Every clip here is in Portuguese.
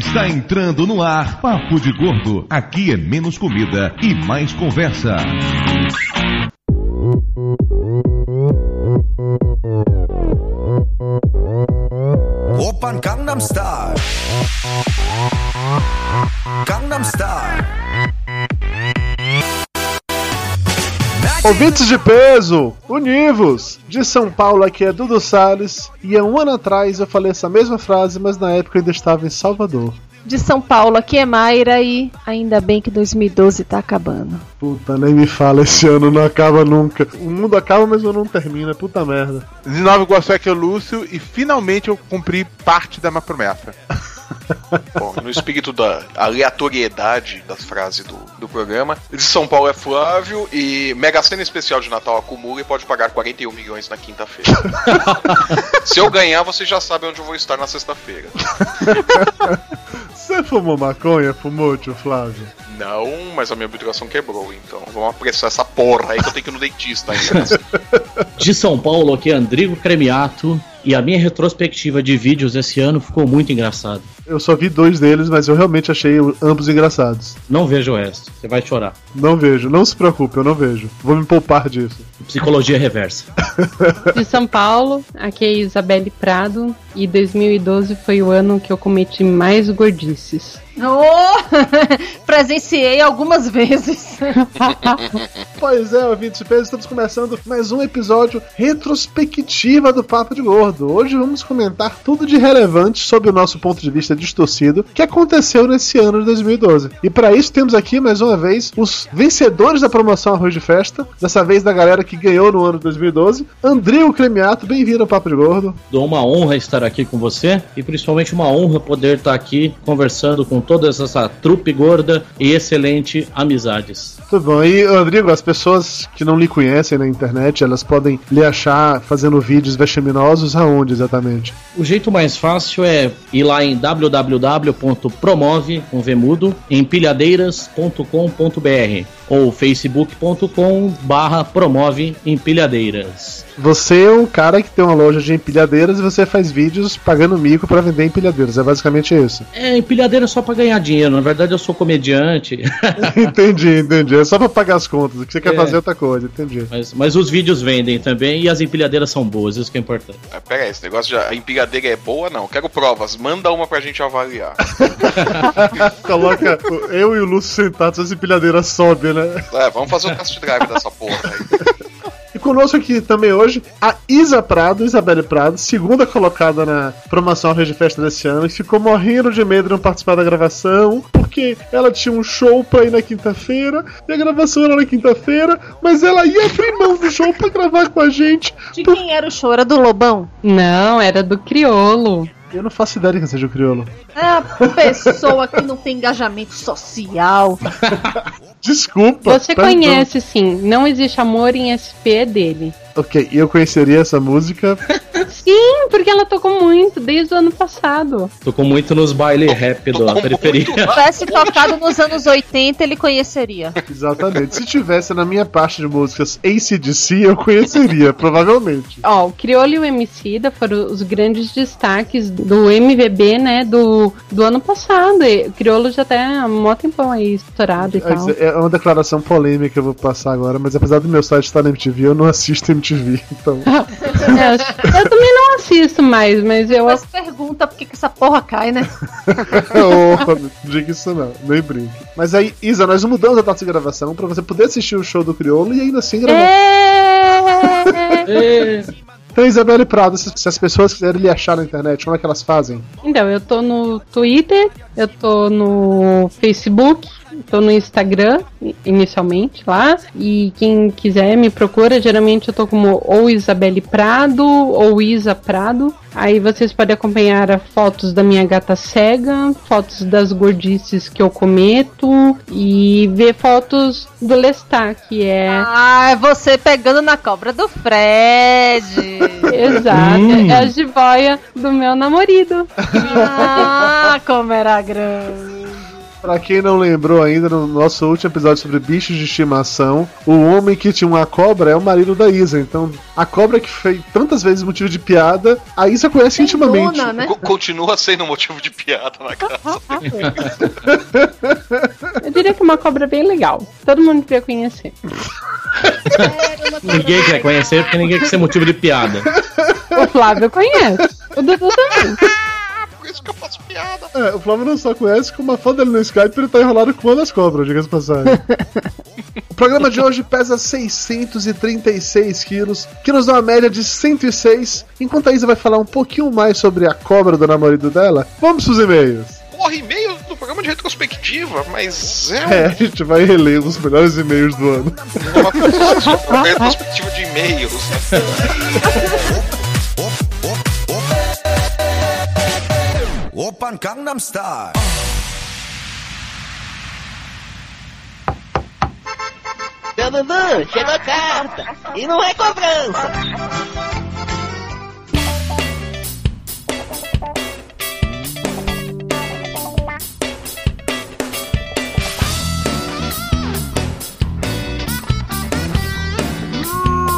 Está entrando no ar Papo de Gordo. Aqui é menos comida e mais conversa. Ouvintes de peso, univos! De São Paulo aqui é Dudu Salles e há um ano atrás eu falei essa mesma frase, mas na época eu ainda estava em Salvador. De São Paulo, aqui é Mayra e ainda bem que 2012 tá acabando. Puta, nem me fala, esse ano não acaba nunca. O mundo acaba, mas o ano não termina, puta merda. De Nova Iguaçu aqui é o Lúcio e finalmente eu cumpri parte da minha promessa. Bom, no espírito da aleatoriedade das frases do, do programa, de São Paulo é Flávio e Mega Sena Especial de Natal acumula e pode pagar 41 milhões na quinta-feira. Se eu ganhar, vocês já sabem onde eu vou estar na sexta-feira. Você fumou maconha? Fumou, tio Flávio? Não, mas a minha obturação quebrou, então vamos apressar essa porra aí que eu tenho que ir no dentista ainda. De São Paulo, aqui é Andrigo Cremiato. E a minha retrospectiva de vídeos esse ano ficou muito engraçada. Eu só vi dois deles, mas eu realmente achei ambos engraçados. Não vejo o resto, você vai chorar. Não vejo, não se preocupe, eu não vejo. Vou me poupar disso. Psicologia reversa. De São Paulo, aqui é Isabelle Prado e 2012 foi o ano que eu cometi mais gordices. Oh, presenciei algumas vezes. pois é, ouvintes estamos começando mais um episódio retrospectiva do Papo de Gordo. Hoje vamos comentar tudo de relevante sobre o nosso ponto de vista distorcido que aconteceu nesse ano de 2012. E para isso temos aqui mais uma vez os vencedores da promoção Arroz de Festa, dessa vez da galera que ganhou no ano de 2012. Andril Cremiato, bem-vindo ao Papo de Gordo. Dou uma honra estar aqui com você e principalmente uma honra poder estar aqui conversando com toda essa trupe gorda e excelente amizades. Tudo bom. E, Rodrigo, as pessoas que não lhe conhecem na internet, elas podem lhe achar fazendo vídeos vexaminosos aonde exatamente? O jeito mais fácil é ir lá em www.promove, com vemudo, empilhadeiras.com.br ou facebook.com barra promove empilhadeiras. Você é um cara que tem uma loja de empilhadeiras e você faz vídeos pagando mico para vender empilhadeiras. É basicamente isso. É, empilhadeira só para ganhar dinheiro. Na verdade, eu sou comediante. entendi, entendi. É só para pagar as contas. O que você quer é. fazer é outra coisa, entendi. Mas, mas os vídeos vendem também e as empilhadeiras são boas, isso que é importante. Pera aí, esse negócio de a empilhadeira é boa, não. Quero provas. Manda uma pra gente avaliar. Coloca eu e o Lúcio sentados, as empilhadeiras sobem, né? É, vamos fazer o test drive dessa porra aí. E conosco aqui também hoje a Isa Prado, Isabelle Prado, segunda colocada na promoção Rede Festa desse ano, que ficou morrendo de medo de não participar da gravação, porque ela tinha um show pra ir na quinta-feira, e a gravação era na quinta-feira, mas ela ia abrir mão do show pra gravar com a gente. De por... quem era o show? Era do Lobão? Não, era do Criolo. Eu não faço ideia que seja o crioulo. É a pessoa que não tem engajamento social. Desculpa. Você conhece sim. Não existe amor em SP dele. Ok, e eu conheceria essa música. Sim, porque ela tocou muito desde o ano passado. Tocou muito nos baile rap da periferia. Se tivesse tocado nos anos 80, ele conheceria. Exatamente. Se tivesse na minha parte de músicas ACDC, eu conheceria, provavelmente. Ó, o Criolo e o Emicida foram os grandes destaques do MVB, né, do, do ano passado. E o Criolo já tá há um tempão aí estourado e tal. É uma declaração polêmica que eu vou passar agora, mas apesar do meu site estar na MTV, eu não assisto MTV, então. é, eu também não assisto mais, mas eu. Mas pergunta por que, que essa porra cai, né? oh, não diga isso não, nem brinque. Mas aí, Isa, nós mudamos a data de gravação pra você poder assistir o show do Criolo e ainda assim gravar. É... Então, Isabelle Prado, se as pessoas quiserem lhe achar na internet, como é que elas fazem? Então, eu tô no Twitter, eu tô no Facebook, tô no Instagram, inicialmente lá. E quem quiser me procura, geralmente eu tô como ou Isabelle Prado ou Isa Prado. Aí vocês podem acompanhar fotos da minha gata cega, fotos das gordices que eu cometo e ver fotos do Lestat, que é. Ah, é você pegando na cobra do Fred! Exato, hum. é a jiboia do meu namorado. Ah, como era grande! Pra quem não lembrou ainda, no nosso último episódio sobre bichos de estimação, o homem que tinha uma cobra é o marido da Isa. Então, a cobra que foi tantas vezes motivo de piada, a Isa conhece intimamente. Dona, né? Co- Continua sendo motivo de piada na casa. Eu diria que é uma cobra bem legal. Todo mundo devia conhecer. Ninguém quer conhecer porque ninguém quer ser motivo de piada. O Flávio conhece. O Dudu também. Isso que eu faço piada. É, o Flávio não só conhece, como a foto dele no Skype ele tá enrolado com uma das cobras, diga-se passagem. o programa de hoje pesa 636 quilos, que nos dá uma média de 106. Enquanto a Isa vai falar um pouquinho mais sobre a cobra do namorado dela, vamos pros e-mails. Porra, e-mail do programa de retrospectiva, mas é, um- É, a gente vai reler os melhores e-mails do ano. uma retrospectiva de e-mails. Opern Gangnam Style. Dudu, chegou a carta. E não é cobrança.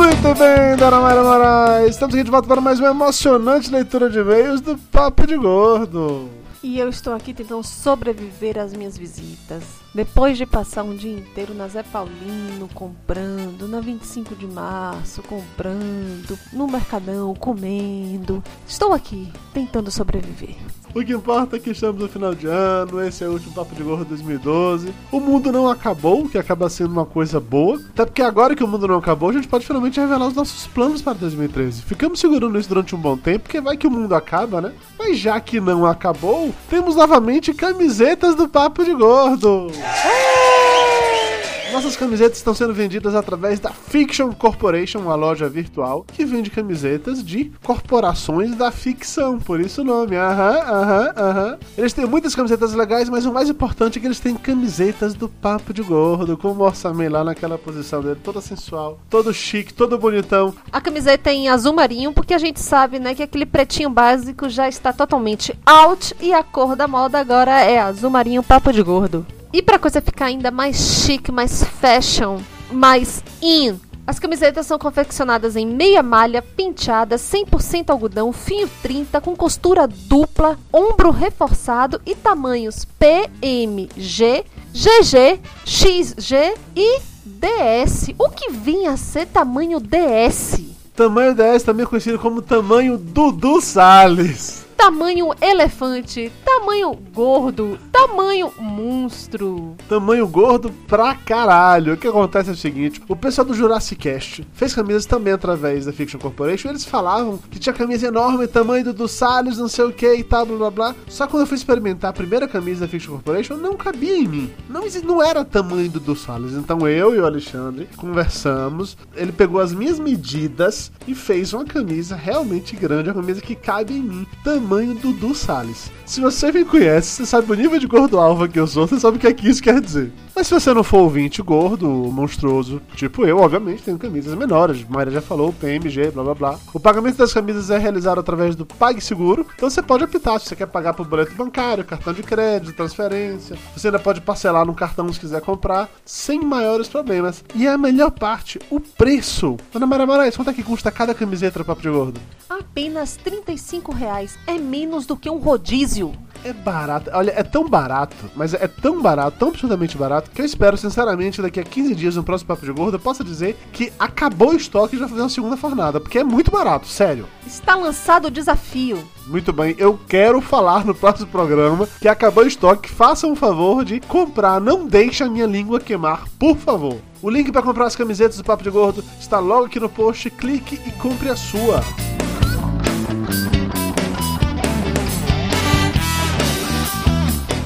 Muito bem, Dona Mayra Moraes. Estamos aqui de volta para mais uma emocionante leitura de e-mails do Papo de Gordo. E eu estou aqui tentando sobreviver às minhas visitas. Depois de passar um dia inteiro na Zé Paulino comprando, na 25 de março comprando, no Mercadão comendo. Estou aqui tentando sobreviver. O que importa é que estamos no final de ano, esse é o último Papo de Gordo 2012. O mundo não acabou, que acaba sendo uma coisa boa. Até porque agora que o mundo não acabou, a gente pode finalmente revelar os nossos planos para 2013. Ficamos segurando isso durante um bom tempo, porque vai que o mundo acaba, né? Mas já que não acabou, temos novamente camisetas do Papo de Gordo. Nossas camisetas estão sendo vendidas através da Fiction Corporation, uma loja virtual que vende camisetas de corporações da ficção, por isso o nome. Aham, aham, aham. Eles têm muitas camisetas legais, mas o mais importante é que eles têm camisetas do Papo de Gordo, com o Morsamen lá naquela posição dele, toda sensual, todo chique, todo bonitão. A camiseta é em azul marinho, porque a gente sabe, né, que aquele pretinho básico já está totalmente out e a cor da moda agora é azul marinho papo de gordo. E pra coisa ficar ainda mais chique, mais fashion, mais in, as camisetas são confeccionadas em meia malha, penteada, 100% algodão, fio 30, com costura dupla, ombro reforçado e tamanhos PMG, GG, XG e DS. O que vinha a ser tamanho DS? Tamanho 10 também conhecido como tamanho Dudu Salles. Tamanho elefante, tamanho gordo, tamanho monstro. Tamanho gordo pra caralho. O que acontece é o seguinte: o pessoal do Jurassic Cast fez camisas também através da Fiction Corporation. Eles falavam que tinha camisa enorme, tamanho do, do Salles, não sei o que e tal, blá blá blá. Só quando eu fui experimentar a primeira camisa da Fiction Corporation, não cabia em mim. Não, não era tamanho do, do Salles. Então eu e o Alexandre conversamos. Ele pegou as minhas medidas e fez uma camisa realmente grande, uma camisa que cabe em mim. Tamanho Dudu Salles. Se você me conhece, você sabe o nível de gordo alva que eu sou, você sabe o que é que isso quer dizer. Mas se você não for ouvinte gordo, monstruoso, tipo eu, obviamente, tenho camisas menores. Maria já falou, PMG, blá blá blá. O pagamento das camisas é realizado através do PagSeguro. Então você pode optar se você quer pagar por boleto bancário, cartão de crédito, transferência. Você ainda pode parcelar no cartão se quiser comprar, sem maiores problemas. E a melhor parte, o preço. Dona Maria Moraes, quanto é que custa cada camiseta do Papo de Gordo? Apenas 35 reais. É menos do que um rodízio. É barato. Olha, é tão barato, mas é tão barato, tão absurdamente barato, que eu espero, sinceramente, daqui a 15 dias, no próximo Papo de Gordo, eu possa dizer que acabou o estoque e já fazer uma segunda fornada. Porque é muito barato, sério. Está lançado o desafio. Muito bem, eu quero falar no próximo programa que acabou o estoque. Façam um favor de comprar, não deixe a minha língua queimar, por favor. O link para comprar as camisetas do Papo de Gordo está logo aqui no post. Clique e compre a sua.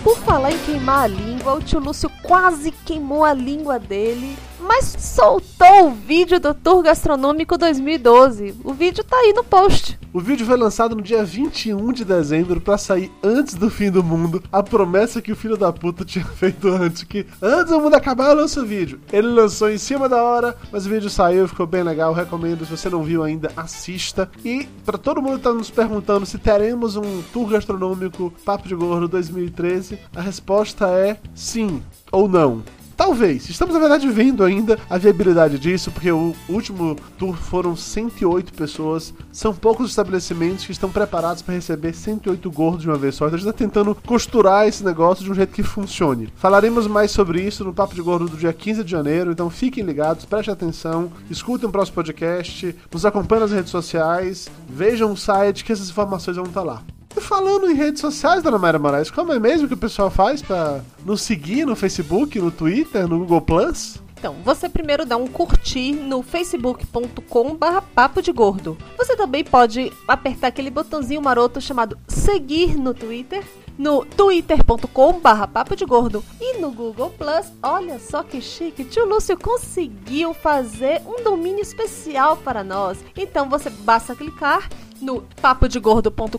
Por falar em queimar a água, o tio Lúcio quase queimou a língua dele, mas soltou o vídeo do Tour Gastronômico 2012. O vídeo tá aí no post. O vídeo foi lançado no dia 21 de dezembro pra sair antes do fim do mundo. A promessa que o filho da puta tinha feito antes, que antes do mundo acabar eu lanço o vídeo. Ele lançou em cima da hora, mas o vídeo saiu, ficou bem legal. Recomendo, se você não viu ainda, assista. E pra todo mundo que tá nos perguntando se teremos um tour gastronômico Papo de Gordo 2013, a resposta é sim ou não. Talvez. Estamos, na verdade, vendo ainda a viabilidade disso, porque o último tour foram 108 pessoas. São poucos estabelecimentos que estão preparados para receber 108 gordos de uma vez só. Então a gente está tentando costurar esse negócio de um jeito que funcione. Falaremos mais sobre isso no Papo de Gordo do dia 15 de janeiro, então fiquem ligados, prestem atenção, escutem o próximo podcast, nos acompanhem nas redes sociais, vejam o site que essas informações vão estar lá. E falando em redes sociais, dona Mayra Moraes, como é mesmo que o pessoal faz pra nos seguir no Facebook, no Twitter, no Google Plus? Então, você primeiro dá um curtir no facebook.com barra papo de gordo. Você também pode apertar aquele botãozinho maroto chamado seguir no Twitter, no twitter.com barra papo de gordo e no Google Plus. Olha só que chique, tio Lúcio conseguiu fazer um domínio especial para nós. Então você basta clicar no papodegordo.com.br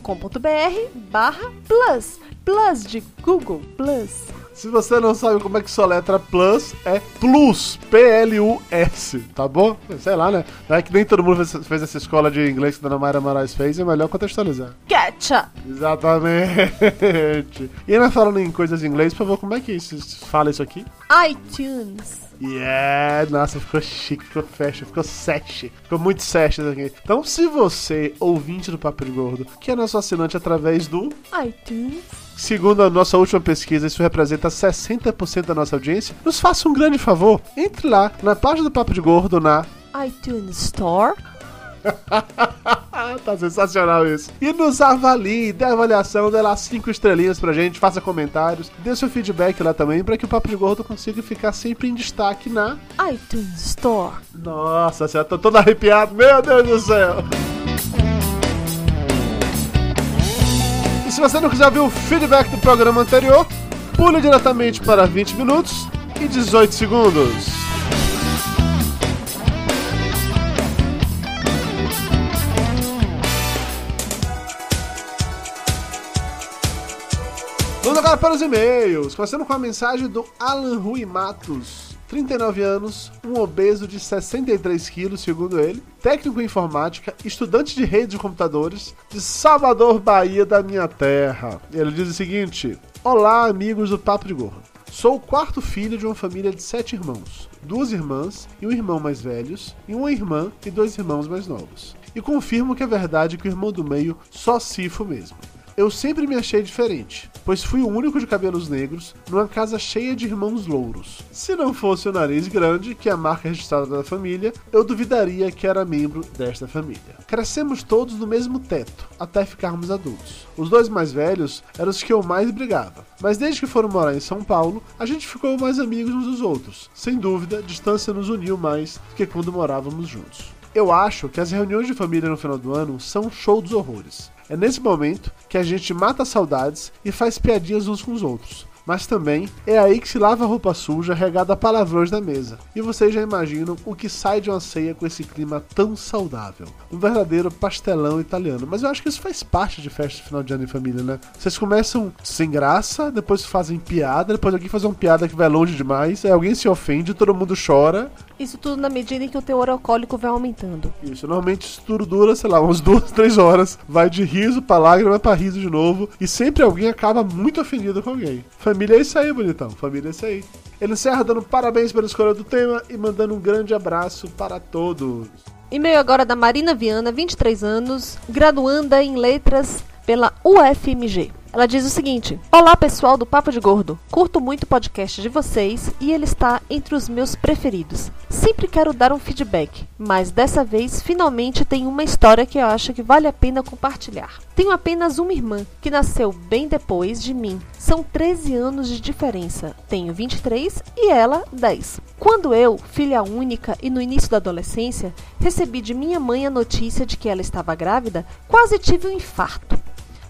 barra plus, plus de Google Plus. Se você não sabe como é que soletra plus, é plus, P-L-U-S, tá bom? Sei lá, né? Não é que nem todo mundo fez, fez essa escola de inglês que a Dona Mayra Moraes fez, é melhor contextualizar. Getcha! Exatamente. E ainda falando em coisas em inglês, por favor, como é que se fala isso aqui? iTunes. Yeah, nossa, ficou chique, ficou fashion, ficou sexy, ficou muito isso aqui. Então, se você, ouvinte do Papo de Gordo, que é nosso assinante através do iTunes. Segundo a nossa última pesquisa, isso representa 60% da nossa audiência. Nos faça um grande favor, entre lá na página do Papo de Gordo na iTunes Store. tá sensacional isso. E nos avalie, dê avaliação, dê lá cinco estrelinhas pra gente, faça comentários, dê seu feedback lá também para que o Papo de Gordo consiga ficar sempre em destaque na iTunes Store. Nossa senhora, tô todo arrepiado, meu Deus do céu. E se você não quiser ver o feedback do programa anterior, pule diretamente para 20 minutos e 18 segundos. Vamos agora para os e-mails. Começando com a mensagem do Alan Rui Matos. 39 anos, um obeso de 63 quilos, segundo ele, técnico em informática, estudante de rede de computadores, de Salvador, Bahia, da minha terra. Ele diz o seguinte: Olá, amigos do Papo de Gorro. Sou o quarto filho de uma família de sete irmãos, duas irmãs e um irmão mais velhos, e uma irmã e dois irmãos mais novos. E confirmo que é verdade que o irmão do meio só cifo mesmo. Eu sempre me achei diferente, pois fui o único de cabelos negros numa casa cheia de irmãos louros. Se não fosse o nariz grande, que é a marca registrada da família, eu duvidaria que era membro desta família. Crescemos todos no mesmo teto, até ficarmos adultos. Os dois mais velhos eram os que eu mais brigava, mas desde que foram morar em São Paulo, a gente ficou mais amigos uns dos outros. Sem dúvida, distância nos uniu mais do que quando morávamos juntos. Eu acho que as reuniões de família no final do ano são um show dos horrores. É nesse momento que a gente mata saudades e faz piadinhas uns com os outros. Mas também é aí que se lava a roupa suja regada a palavrões na mesa. E vocês já imaginam o que sai de uma ceia com esse clima tão saudável. Um verdadeiro pastelão italiano. Mas eu acho que isso faz parte de festa de final de ano em família, né? Vocês começam sem graça, depois fazem piada, depois alguém faz uma piada que vai longe demais, aí alguém se ofende, todo mundo chora. Isso tudo na medida em que o teor alcoólico vai aumentando. Isso, normalmente isso tudo dura, sei lá, umas duas, três horas. Vai de riso pra lágrima pra riso de novo. E sempre alguém acaba muito ofendido com alguém. Família é isso aí, bonitão. Família é isso aí. Ele encerra dando parabéns pela escolha do tema e mandando um grande abraço para todos. E-mail agora da Marina Viana, 23 anos, graduanda em letras pela UFMG. Ela diz o seguinte: Olá pessoal do Papo de Gordo, curto muito o podcast de vocês e ele está entre os meus preferidos. Sempre quero dar um feedback, mas dessa vez finalmente tem uma história que eu acho que vale a pena compartilhar. Tenho apenas uma irmã que nasceu bem depois de mim. São 13 anos de diferença. Tenho 23 e ela 10. Quando eu, filha única e no início da adolescência, recebi de minha mãe a notícia de que ela estava grávida, quase tive um infarto.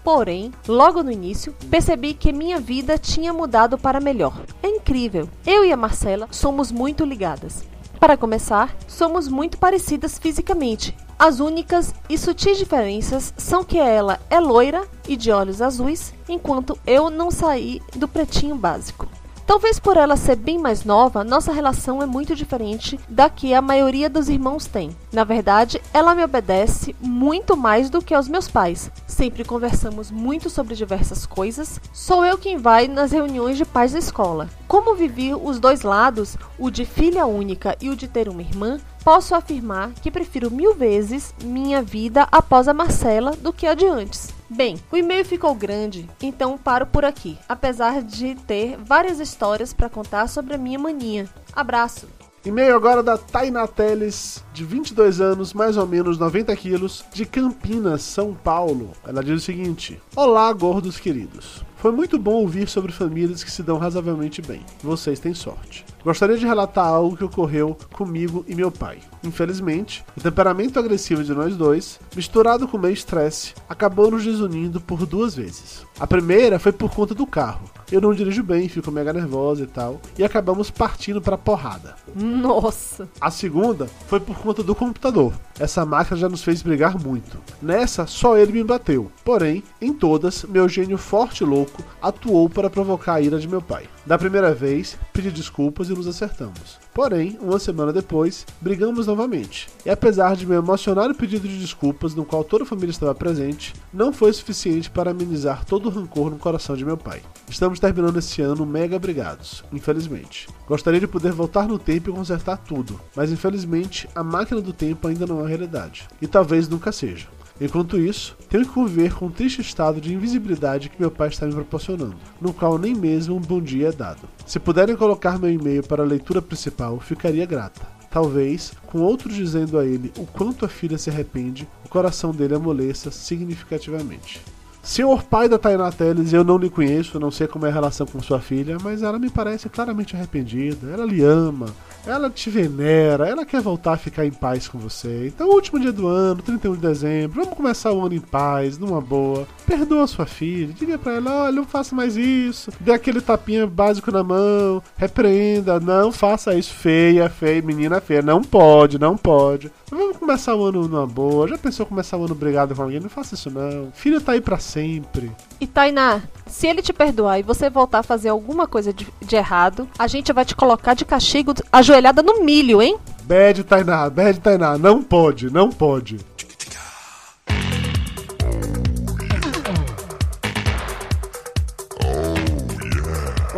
Porém, logo no início, percebi que minha vida tinha mudado para melhor. É incrível. Eu e a Marcela somos muito ligadas. Para começar, somos muito parecidas fisicamente. As únicas e sutis diferenças são que ela é loira e de olhos azuis, enquanto eu não saí do pretinho básico. Talvez por ela ser bem mais nova, nossa relação é muito diferente da que a maioria dos irmãos tem. Na verdade, ela me obedece muito mais do que aos meus pais. Sempre conversamos muito sobre diversas coisas. Sou eu quem vai nas reuniões de pais da escola. Como vivi os dois lados, o de filha única e o de ter uma irmã, posso afirmar que prefiro mil vezes minha vida após a Marcela do que a de antes. Bem, o e-mail ficou grande, então paro por aqui, apesar de ter várias histórias para contar sobre a minha mania. Abraço! E-mail agora da Tainá Teles, de 22 anos, mais ou menos 90 quilos, de Campinas, São Paulo. Ela diz o seguinte: Olá, gordos queridos. Foi muito bom ouvir sobre famílias que se dão razoavelmente bem. Vocês têm sorte. Gostaria de relatar algo que ocorreu comigo e meu pai. Infelizmente, o temperamento agressivo de nós dois, misturado com o meu estresse, acabou nos desunindo por duas vezes. A primeira foi por conta do carro. Eu não dirijo bem, fico mega nervosa e tal, e acabamos partindo pra porrada. Nossa! A segunda foi por conta do computador. Essa máquina já nos fez brigar muito. Nessa, só ele me bateu. Porém, em todas, meu gênio forte e louco atuou para provocar a ira de meu pai. Da primeira vez, pedi desculpas e nos acertamos. Porém, uma semana depois, brigamos novamente. E apesar de meu emocionário pedido de desculpas, no qual toda a família estava presente, não foi suficiente para amenizar todo o rancor no coração de meu pai. Estamos terminando esse ano mega brigados, infelizmente. Gostaria de poder voltar no tempo e consertar tudo, mas infelizmente a máquina do tempo ainda não é realidade. E talvez nunca seja. Enquanto isso, tenho que conviver com o triste estado de invisibilidade que meu pai está me proporcionando, no qual nem mesmo um bom dia é dado. Se puderem colocar meu e-mail para a leitura principal, ficaria grata. Talvez, com outros dizendo a ele o quanto a filha se arrepende, o coração dele amoleça significativamente. Senhor pai da Tainá Teles, eu não lhe conheço, não sei como é a relação com sua filha, mas ela me parece claramente arrependida. Ela lhe ama, ela te venera, ela quer voltar a ficar em paz com você. Então, último dia do ano, 31 de dezembro, vamos começar o ano em paz, numa boa. Perdoa sua filha, diga pra ela: olha, não faça mais isso. Dê aquele tapinha básico na mão, repreenda, não faça isso. Feia, feia, menina feia, não pode, não pode. Vamos começar o ano numa boa. Já pensou começar o ano brigado com alguém? Não faça isso não. Filha tá aí pra sempre. E Tainá, se ele te perdoar e você voltar a fazer alguma coisa de, de errado, a gente vai te colocar de castigo ajoelhada no milho, hein? Bad Tainá, bad Tainá, não pode, não pode.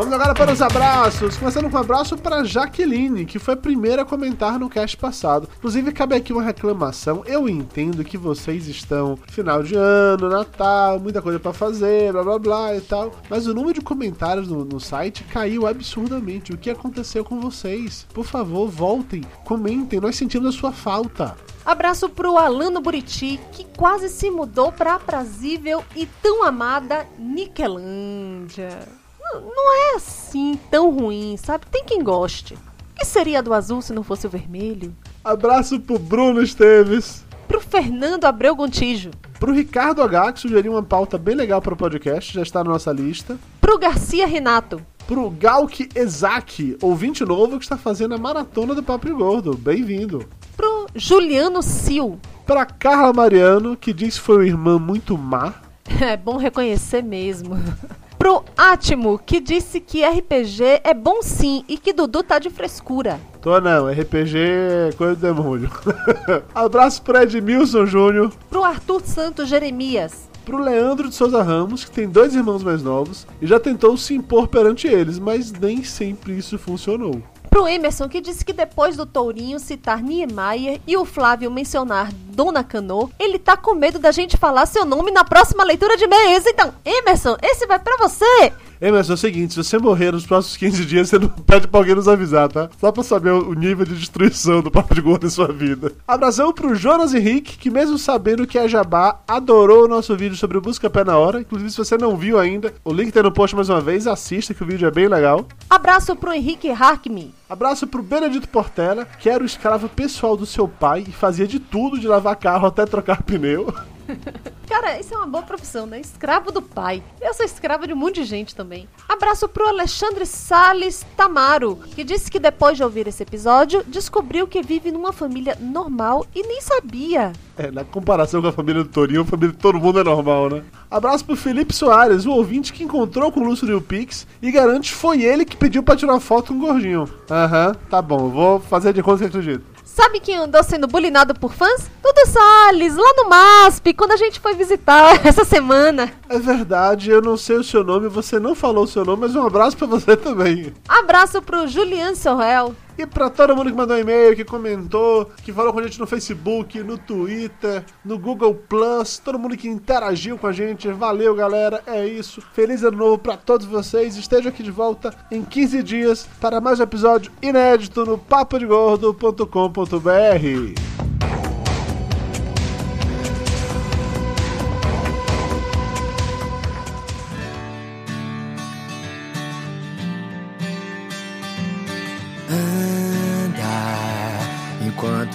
Vamos agora para os abraços. Começando com um abraço para Jaqueline, que foi a primeira a comentar no cast passado. Inclusive, cabe aqui uma reclamação. Eu entendo que vocês estão final de ano, Natal, muita coisa para fazer, blá blá blá e tal. Mas o número de comentários no, no site caiu absurdamente. O que aconteceu com vocês? Por favor, voltem, comentem. Nós sentimos a sua falta. Abraço pro Alano Buriti, que quase se mudou pra aprazível e tão amada Niquelândia. Não é assim tão ruim, sabe? Tem quem goste. O que seria do azul se não fosse o vermelho? Abraço pro Bruno Esteves. Pro Fernando Abreu Gontijo. Pro Ricardo H, que sugeriu uma pauta bem legal para o podcast, já está na nossa lista. Pro Garcia Renato. Pro Galk Ezaki, ouvinte novo que está fazendo a maratona do Papo Gordo. Bem-vindo. Pro Juliano Sil. Pra Carla Mariano, que diz que foi uma irmã muito má. É bom reconhecer mesmo. Pro Atimo, que disse que RPG é bom sim e que Dudu tá de frescura. Tô não, RPG é coisa do demônio. Abraço pro Edmilson Júnior. Pro Arthur Santos Jeremias. Pro Leandro de Souza Ramos, que tem dois irmãos mais novos e já tentou se impor perante eles, mas nem sempre isso funcionou. Pro Emerson, que disse que depois do Tourinho citar Niemeyer e o Flávio mencionar Dona Canô, ele tá com medo da gente falar seu nome na próxima leitura de mês. Então, Emerson, esse vai pra você! Emerson, é o seguinte, se você morrer nos próximos 15 dias, você não pede pra alguém nos avisar, tá? Só pra saber o nível de destruição do Papo de Gordo em sua vida. Abração pro Jonas Henrique, que mesmo sabendo que é jabá, adorou o nosso vídeo sobre o Busca Pé na Hora. Inclusive, se você não viu ainda, o link tá no post mais uma vez, assista que o vídeo é bem legal. Abraço pro Henrique Harkmi. Abraço pro Benedito Portela, que era o escravo pessoal do seu pai e fazia de tudo de lavar carro até trocar pneu. Cara, isso é uma boa profissão, né? Escravo do pai. Eu sou escravo de um monte de gente também. Abraço pro Alexandre Sales Tamaro, que disse que depois de ouvir esse episódio, descobriu que vive numa família normal e nem sabia. É, na comparação com a família do Torinho, a família de todo mundo é normal, né? Abraço pro Felipe Soares, o ouvinte que encontrou com o Lúcio New Pix e garante foi ele que pediu pra tirar foto com o gordinho. Aham, tá bom, vou fazer de conta que acredito. Sabe quem andou sendo bulinado por fãs? Dudu Salles, lá no MASP, quando a gente foi visitar essa semana. É verdade, eu não sei o seu nome, você não falou o seu nome, mas um abraço pra você também. Abraço pro Julian Sorrel. E pra todo mundo que mandou e-mail, que comentou, que falou com a gente no Facebook, no Twitter, no Google Plus, todo mundo que interagiu com a gente, valeu galera, é isso. Feliz ano novo pra todos vocês. Esteja aqui de volta em 15 dias para mais um episódio inédito no papodegordo.com.br.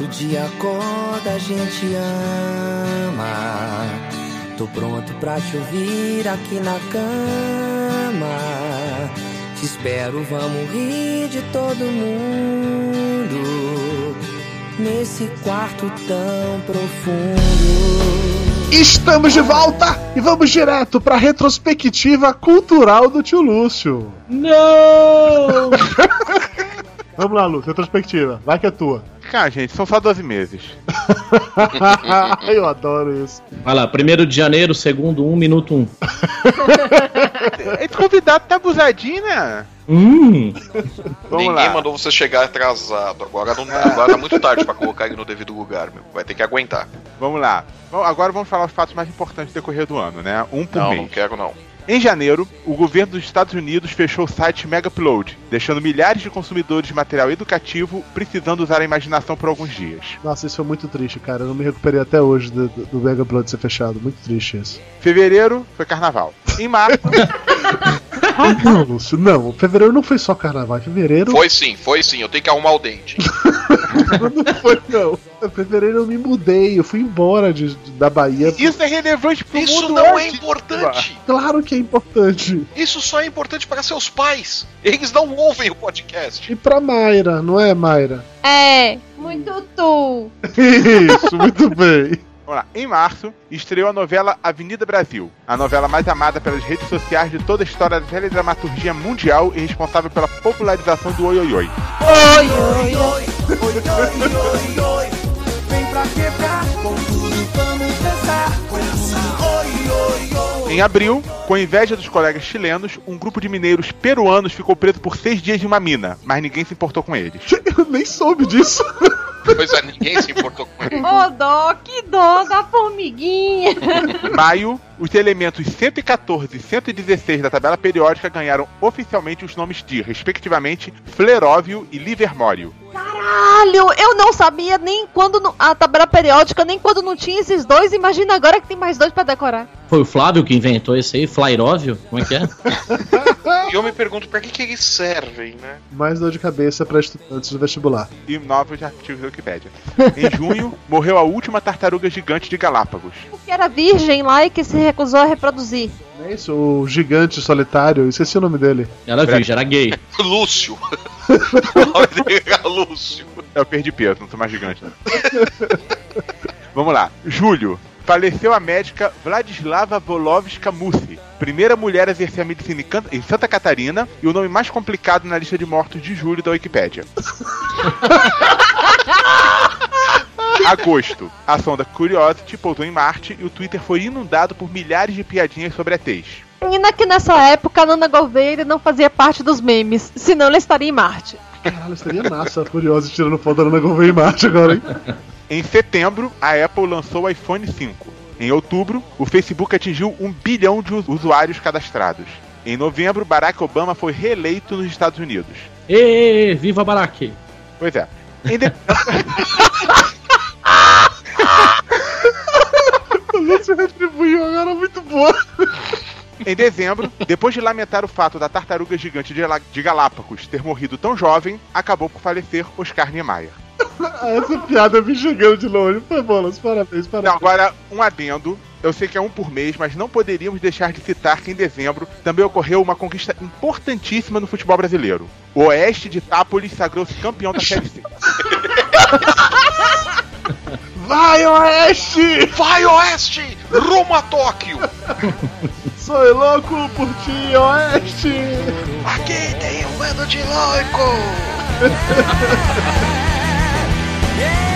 enquanto o dia acorda, a gente ama. Tô pronto pra te ouvir aqui na cama. Te espero, vamos rir de todo mundo. Nesse quarto tão profundo. Estamos de volta e vamos direto pra retrospectiva cultural do tio Lúcio. Não! Vamos lá, Lúcio, retrospectiva, vai que é tua. Cara, gente, são só 12 meses. Eu adoro isso. Vai lá, primeiro de janeiro, segundo, um minuto um. Esse convidado tá abusadinho, né? Hum, Vamos Ninguém lá. mandou você chegar atrasado. Agora, não, agora tá muito tarde pra colocar ele no devido lugar, meu. Vai ter que aguentar. Vamos lá. Bom, agora vamos falar os fatos mais importantes do decorrer do ano, né? Um por Não, mês. não quero não. Em janeiro, o governo dos Estados Unidos fechou o site Megaupload, deixando milhares de consumidores de material educativo precisando usar a imaginação por alguns dias. Nossa, isso foi muito triste, cara. Eu não me recuperei até hoje do, do, do Mega Blood ser fechado. Muito triste isso. Fevereiro foi carnaval. Em março, não, Lúcio, não. Fevereiro não foi só carnaval. Fevereiro Foi sim, foi sim. Eu tenho que arrumar o dente. não foi, não. Em Fevereiro eu me mudei. Eu fui embora de, de- da Bahia. isso é relevante pro Isso mundo não hoje. é importante. Claro que é importante. Isso só é importante para seus pais. Eles não ouvem o podcast. E pra Mayra, não é, Mayra? É, muito tu. Isso, muito bem. Vamos lá. Em março, estreou a novela Avenida Brasil, a novela mais amada pelas redes sociais de toda a história da teledramaturgia mundial e responsável pela popularização do Oi Oi Oi. Oi, oi, oi, oi, oi. Vem pra quebrar, com tudo vamos dançar. Oi, oi, oi. Em abril, com inveja dos colegas chilenos, um grupo de mineiros peruanos ficou preso por seis dias em uma mina, mas ninguém se importou com eles. Eu nem soube disso. Pois é, ninguém se importou com ele. Ô, dó, que dó da formiguinha. Em maio, os elementos 114 e 116 da tabela periódica ganharam oficialmente os nomes de, respectivamente, Fleróvio e Livermório. Caralho, eu não sabia nem quando não- a tabela periódica, nem quando não tinha esses dois. Imagina agora que tem mais dois pra decorar. foi o Flávio que inventou esse aí, Flairóvio? Como é que é? E eu me pergunto pra que, que eles servem, né? Mais dor de cabeça pra estudantes do vestibular. E novos artigos da Wikipédia. Em junho, morreu a última tartaruga gigante de Galápagos. Porque era virgem lá e que se recusou a reproduzir. É isso? O gigante solitário, esqueci o nome dele. Era virgem, era gay. Lúcio. o nome dele era Lúcio. Eu perdi peso, não sou mais gigante. Né? Vamos lá. Julho. Faleceu a médica Vladislava Volovska Mussi, primeira mulher a exercer a medicina em Santa Catarina e o nome mais complicado na lista de mortos de julho da Wikipédia. Agosto. A sonda Curiosity pousou em Marte e o Twitter foi inundado por milhares de piadinhas sobre ETs. Pena que nessa época a Nana Gouveia não fazia parte dos memes, senão ela estaria em Marte. Caralho, seria massa a Furiosa tirando foto da Ana Gouveia em Marte agora, hein? Em setembro, a Apple lançou o iPhone 5. Em outubro, o Facebook atingiu um bilhão de us- usuários cadastrados. Em novembro, Barack Obama foi reeleito nos Estados Unidos. Ê, viva Barack! Pois é. Em de- Você retribuiu agora muito boa. Em dezembro, depois de lamentar o fato da tartaruga gigante de, La- de Galápagos ter morrido tão jovem, acabou por falecer Oscar Niemeyer. Essa piada me chegando de longe. Foi bolas, parabéns, Não, parabéns. agora, um adendo. Eu sei que é um por mês, mas não poderíamos deixar de citar que em dezembro também ocorreu uma conquista importantíssima no futebol brasileiro. O Oeste de Tápolis sagrou-se campeão da Série C. Vai, Oeste! Vai, Oeste! Rumo a Tóquio! Sou louco por ti, Oeste! Aqui tem um bando de louco! Vamos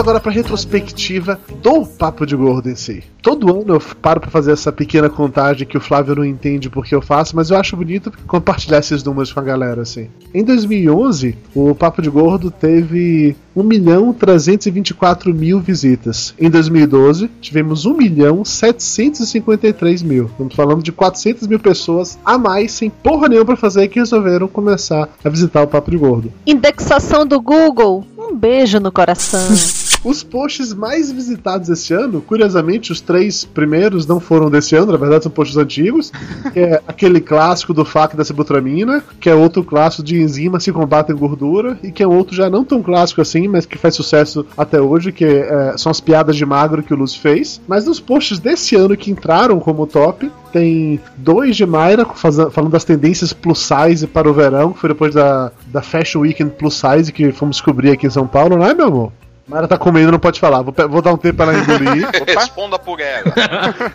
agora para retrospectiva do Papo de Gordo em si. Todo ano eu paro para fazer essa pequena contagem que o Flávio não entende porque eu faço, mas eu acho bonito compartilhar esses números com a galera assim. Em 2011, o Papo de Gordo teve 1 milhão 324 mil visitas. Em 2012, tivemos 1 milhão 753 mil. Estamos falando de 400 mil pessoas a mais, sem porra nenhuma pra fazer, que resolveram começar a visitar o Papo de Gordo. Indexação do Google. Um beijo no coração. Os posts mais visitados esse ano, curiosamente, os três primeiros não foram desse ano, na verdade são posts antigos. Que é aquele clássico do FAC da sibutramina, que é outro clássico de enzimas que combatem gordura, e que é outro já não tão clássico assim, mas que faz sucesso até hoje, que é, são as piadas de magro que o Lúcio fez. Mas nos posts desse ano que entraram como top, tem dois de Mayra falando das tendências plus size para o verão, que foi depois da, da Fashion Weekend plus size que fomos descobrir aqui em São Paulo, não é, meu amor? Mayra tá comendo, não pode falar. Vou, vou dar um tempo pra ela engolir. Responda por ela.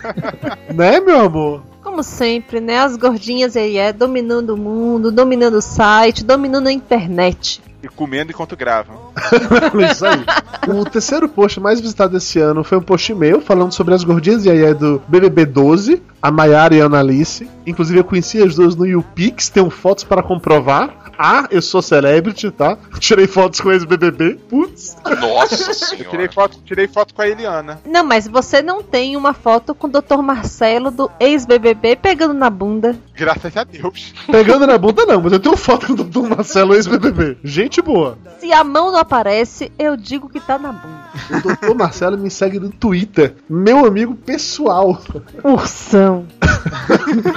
né, meu amor? Como sempre, né? As gordinhas aí é dominando o mundo, dominando o site, dominando a internet. E comendo enquanto gravam. Isso aí. O terceiro post mais visitado esse ano foi um post meu falando sobre as gordinhas e aí é do BBB 12, a Maiara e a Annalise. Inclusive eu conheci as duas no YouPix, tenho fotos para comprovar. Ah, eu sou celebrity, tá? Tirei fotos com ex-BBB. Putz. Nossa Eu senhora. tirei foto, tirei foto com a Eliana. Não, mas você não tem uma foto com o Dr. Marcelo do ex-BBB pegando na bunda. Graças a Deus. Pegando na bunda não, mas eu tenho foto com o Dr. Marcelo ex-BBB. Gente boa. Se a mão não aparece, eu digo que tá na bunda. O Dr. Marcelo me segue no Twitter. Meu amigo pessoal. Ursão.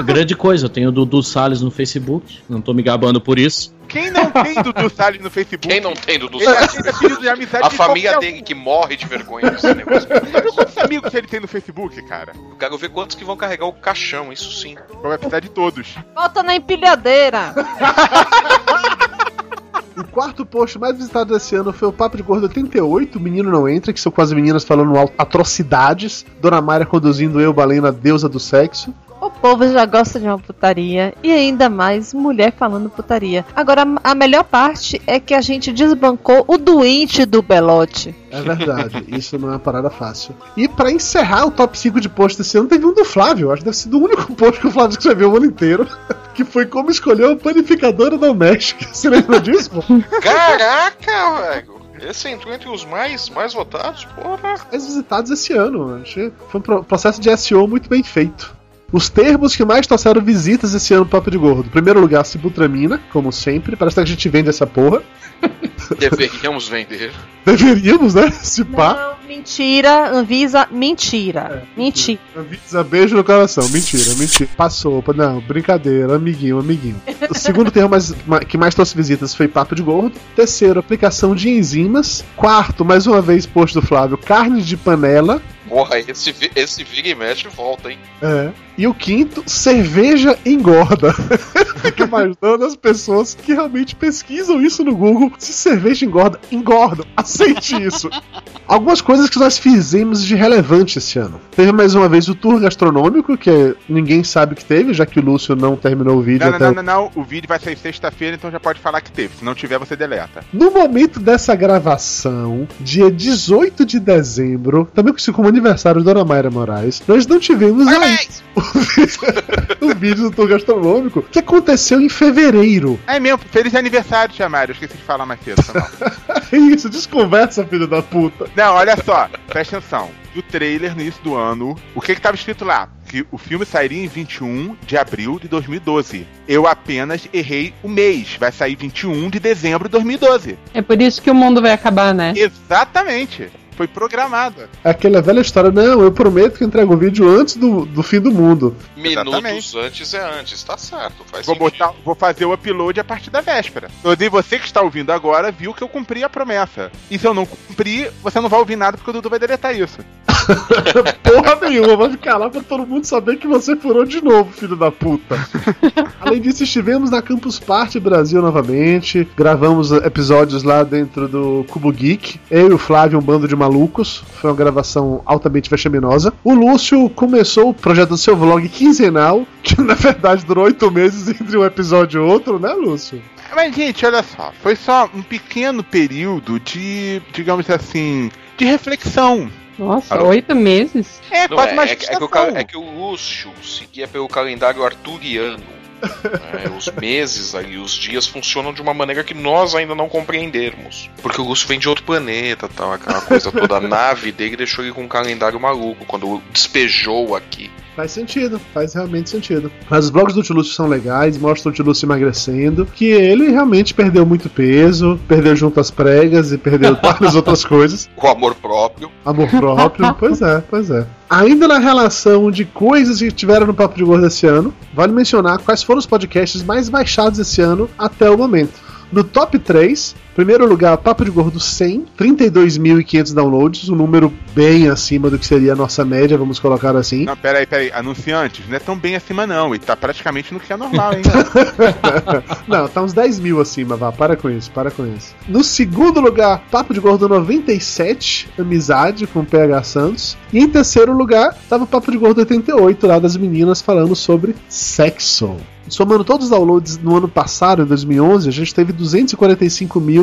Grande coisa, eu tenho o Dudu Salles no Facebook, não tô me gabando por isso. Quem não tem Dudu Salles no Facebook? Quem não tem Dudu Salles? A de família dele que morre de vergonha desse negócio. Quantos amigos ele tem no Facebook, cara? Eu quero ver quantos que vão carregar o caixão, isso sim. Vai precisar de todos. Volta na empilhadeira. O quarto post mais visitado desse ano foi o Papo de Gordo 88, Menino Não Entra, que são com as meninas falando al- atrocidades. Dona Mayra conduzindo eu, Balena, deusa do sexo. O povo já gosta de uma putaria e ainda mais mulher falando putaria. Agora, a melhor parte é que a gente desbancou o doente do Belote. É verdade, isso não é uma parada fácil. E pra encerrar o top 5 de post desse ano, teve um do Flávio. Acho que deve ser o único post que o Flávio escreveu o ano inteiro. Que foi como escolher uma panificadora doméstica. Você lembra disso? Caraca, velho! Esse entrou entre os mais, mais votados, porra. mais visitados esse ano. Foi um pro- processo de SEO muito bem feito. Os termos que mais trouxeram visitas esse ano no Papo de Gordo. Em primeiro lugar, Cibutramina, como sempre. Parece que a gente vende essa porra. Deveríamos vender. Deveríamos, né? Se pá. Não, mentira, Anvisa, mentira. Mentira. Avisa beijo no coração. Mentira, mentira. Passou. Não, brincadeira. Amiguinho, amiguinho. O segundo termo mais- ma- que mais trouxe visitas foi Papo de Gordo. Terceiro, aplicação de enzimas. Quarto, mais uma vez, posto do Flávio, carne de panela. Porra, esse, esse vira e mexe volta, hein? É. E o quinto, cerveja engorda. Fica imaginando as pessoas que realmente pesquisam isso no Google. Se cerveja engorda, engorda. Aceite isso. Algumas coisas que nós fizemos de relevante esse ano. Teve mais uma vez o tour gastronômico, que ninguém sabe que teve, já que o Lúcio não terminou o vídeo Não, não, até não, o- não, não. O vídeo vai sair sexta-feira, então já pode falar que teve. Se não tiver, você deleta. No momento dessa gravação, dia 18 de dezembro, também conhecido como aniversário da Dona Mayra Moraes, nós não tivemos aí o vídeo do tour gastronômico que aconteceu em fevereiro. É mesmo, feliz aniversário, Tia Mário. Eu esqueci de falar mais cedo. mal. Isso, desconversa, filho da puta. Não, olha só, presta atenção. Do trailer no início do ano, o que que tava escrito lá? Que o filme sairia em 21 de abril de 2012. Eu apenas errei o mês. Vai sair 21 de dezembro de 2012. É por isso que o mundo vai acabar, né? Exatamente. Foi programada. Aquela velha história, não, eu prometo que eu entrego o vídeo antes do, do fim do mundo. Minutos Exatamente. antes é antes, tá certo. Faz Vou, sentido. botar, vou fazer o upload a partir da véspera. E você que está ouvindo agora viu que eu cumpri a promessa. E se eu não cumprir, você não vai ouvir nada porque o Dudu vai deletar isso. Porra nenhuma, vai ficar lá pra todo mundo saber que você furou de novo, filho da puta. Além disso, estivemos na Campus Party Brasil novamente, gravamos episódios lá dentro do Cubo Geek, eu e o Flávio, um bando de malucos, foi uma gravação altamente vexaminosa. O Lúcio começou o projeto do seu vlog quinzenal, que na verdade durou oito meses entre um episódio e outro, né, Lúcio? Mas, gente, olha só. Foi só um pequeno período de, digamos assim, de reflexão. Nossa, oito meses? É, Não, quase é, uma é que- é que o, é que o Lúcio seguia pelo calendário arturiano. Né? Os meses ali, os dias funcionam de uma maneira que nós ainda não compreendermos. Porque o Lúcio vem de outro planeta, tal, aquela coisa toda. A nave dele deixou ele com um calendário maluco quando despejou aqui. Faz sentido, faz realmente sentido. Mas os vlogs do Tilúcio são legais, mostram o Tilúcio emagrecendo, que ele realmente perdeu muito peso, perdeu junto às pregas e perdeu várias outras coisas. O amor próprio. Amor próprio, pois é, pois é. Ainda na relação de coisas que tiveram no Papo de Gordo esse ano, vale mencionar quais foram os podcasts mais baixados esse ano até o momento. No top 3, primeiro lugar, Papo de Gordo 100, 32.500 downloads, um número bem acima do que seria a nossa média, vamos colocar assim. Não, peraí, peraí. Anunciantes, não é tão bem acima, não. E tá praticamente no que é normal, hein? Não, tá uns 10 mil acima, vá, para com isso, para com isso. No segundo lugar, Papo de Gordo 97, Amizade com PH Santos. E em terceiro lugar, tava o Papo de Gordo 88, lá das meninas falando sobre sexo. Somando todos os downloads no ano passado, em 2011, a gente teve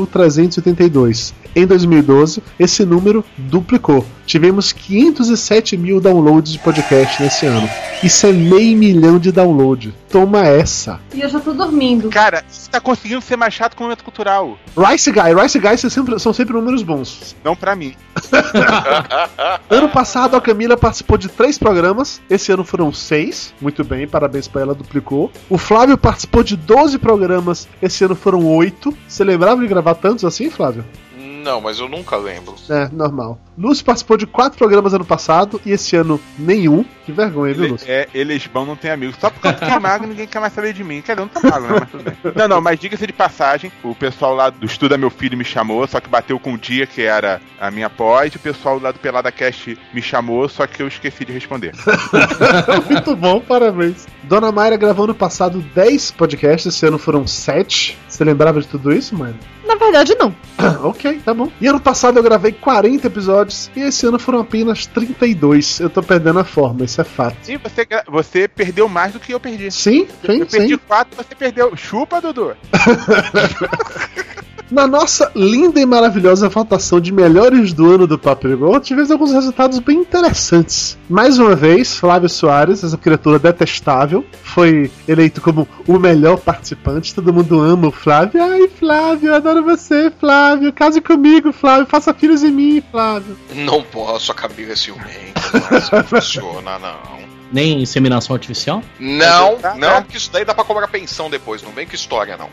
245.382. Em 2012, esse número duplicou. Tivemos 507 mil downloads de podcast nesse ano. Isso é meio milhão de download. Toma essa. E eu já tô dormindo. Cara, isso tá conseguindo ser mais chato que o momento cultural. Rice Guy, Rice Guy são sempre, são sempre números bons. Não pra mim. Ano passado a Camila participou de três programas, esse ano foram seis. Muito bem, parabéns pra ela, duplicou. O Flávio participou de 12 programas, esse ano foram oito. Você lembrava de gravar tantos assim, Flávio? Não, mas eu nunca lembro. É, normal. Lúcio participou de quatro programas ano passado e esse ano nenhum. Que vergonha, viu, Ele, Lúcio? é, eles bom não tem amigos. Só porque eu tô magro, ninguém quer mais saber de mim. Quer dizer, não tô magro, né? Mas tudo bem. Não, não, mas diga-se de passagem, o pessoal lá do Estuda Meu Filho me chamou, só que bateu com o dia que era a minha pós, e o pessoal lá do Pelada Cast me chamou, só que eu esqueci de responder. Muito bom, parabéns. Dona Mayra gravou no passado 10 podcasts, esse ano foram 7. Você lembrava de tudo isso, mano? Na verdade, não. ok, tá bom. E ano passado eu gravei 40 episódios e esse ano foram apenas 32. Eu tô perdendo a forma, isso é fato. E você, você perdeu mais do que eu perdi. Sim, sim, Eu perdi sim. quatro, você perdeu. Chupa, Dudu. Na nossa linda e maravilhosa votação de melhores do ano do Papo de Gol, tivemos alguns resultados bem interessantes. Mais uma vez, Flávio Soares, essa criatura detestável, foi eleito como o melhor participante. Todo mundo ama o Flávio. Ai, Flávio, adoro você, Flávio. Case comigo, Flávio. Faça filhos em mim, Flávio. Não posso, a Camila é ciumenta. Não funciona, não. Nem inseminação artificial? Não, Tá, não, tá. porque isso daí dá pra cobrar pensão depois. Não vem com história, não.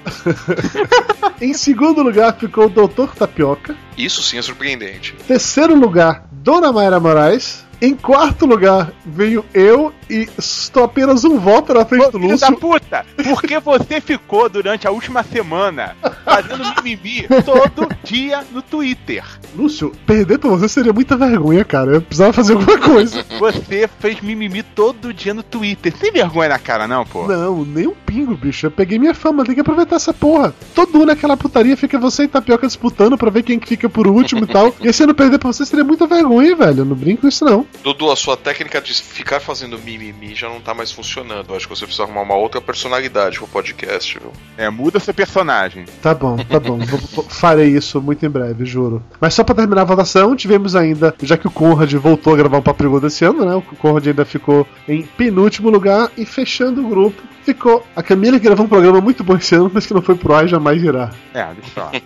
Em segundo lugar ficou o Doutor Tapioca. Isso sim é surpreendente. Terceiro lugar, Dona Mayra Moraes. Em quarto lugar veio eu e estou apenas um voto na frente Ô, do filho da Lúcio. puta! Porque você ficou durante a última semana fazendo mimimi todo dia no Twitter. Lúcio, perder pra você seria muita vergonha, cara. Eu precisava fazer alguma coisa. Você fez mimimi todo dia no Twitter. Tem vergonha na cara, não, pô? Não, nem um pingo, bicho. Eu peguei minha fama, tem que aproveitar essa porra. Todo mundo naquela putaria fica você e Tapioca disputando pra ver quem que fica por último e tal. E esse ano perder pra você seria muita vergonha, velho. Eu não brinco com isso, não. Dudu, a sua técnica de ficar fazendo mimimi mimimi já não tá mais funcionando. Eu acho que você precisa arrumar uma outra personalidade pro podcast, viu? É, muda seu personagem. Tá bom, tá bom. Vou- farei isso muito em breve, juro. Mas só pra terminar a votação, tivemos ainda, já que o Conrad voltou a gravar o Papo de Gordo esse ano, né? O Conrad ainda ficou em penúltimo lugar e fechando o grupo. Ficou a Camila que gravou um programa muito bom esse ano, mas que não foi pro ar e jamais irá. É, deixa eu falar.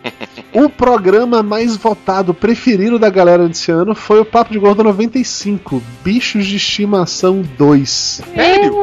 O programa mais votado, preferido da galera desse ano foi o Papo de Gordo 95, Bichos de Estimação 2. Sério?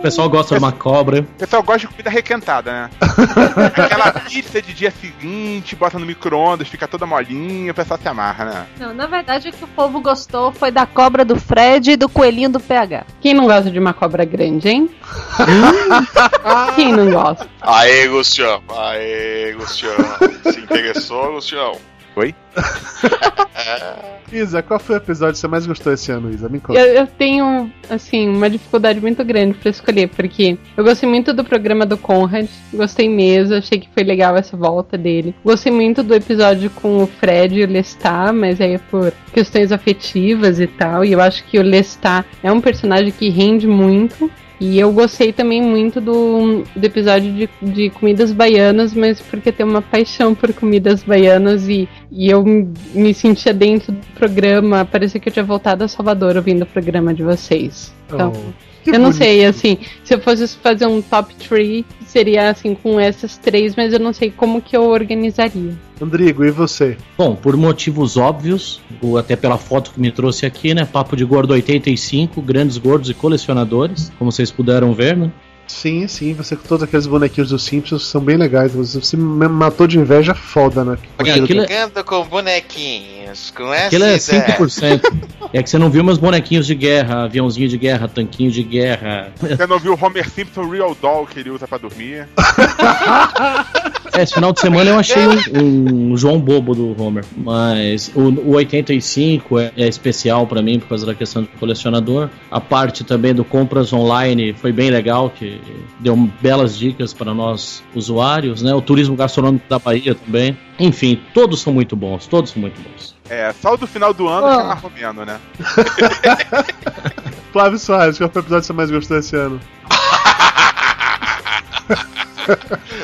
O pessoal gosta de uma cobra. O pessoal gosta de comida requentada, né? Aquela pizza de dia seguinte, bota no micro-ondas, fica toda molinha, o pessoal se amarra, né? Não, na verdade o que o povo gostou foi da cobra do Fred e do coelhinho do PH. Quem não gosta de uma cobra grande, hein? Quem não gosta? Aê, Luciano! Aê, Luciano! Se interessou, Luciano? Oi? Isa, qual foi o episódio que você mais gostou esse ano, Isa? Me conta. Eu, eu tenho, assim, uma dificuldade muito grande pra escolher, porque eu gostei muito do programa do Conrad, gostei mesmo, achei que foi legal essa volta dele. Gostei muito do episódio com o Fred e o Lestat, mas aí é por questões afetivas e tal, e eu acho que o Lestat é um personagem que rende muito. E eu gostei também muito do, do episódio de, de comidas baianas, mas porque tem uma paixão por comidas baianas e, e eu me- sentia dentro do programa. Parecia que eu tinha voltado a Salvador ouvindo o programa de vocês. Então, Oh, eu não bonito. sei, assim, se eu fosse fazer um top 3, seria assim com essas três, mas eu não sei como que eu organizaria. Rodrigo, e você? Bom, por motivos óbvios, ou até pela foto que me trouxe aqui, né? Papo de Gordo 85, grandes gordos e colecionadores, como vocês puderam ver, né? Sim, sim, você com todos aqueles bonequinhos dos Simpsons são bem legais. Você, você me matou de inveja foda, né? Aquilo, é- Brincando com bonequinhos, com essa aquilo é ideia. 5%. É que você não viu meus bonequinhos de guerra, aviãozinho de guerra, tanquinho de guerra. Você não viu o Homer Simpson Real Doll que ele usa pra dormir? É, esse final de semana eu achei um, um João Bobo do Homer. Mas o, o 85 é, é especial pra mim por causa da questão do colecionador. A parte também do compras online foi bem legal, que deu belas dicas para nós usuários, né? O turismo gastronômico da Bahia também. Enfim, todos são muito bons, todos são muito bons. É, só o do final do ano Ah. que é mais né? Flávio Soares, qual foi o episódio que você mais gostou esse ano?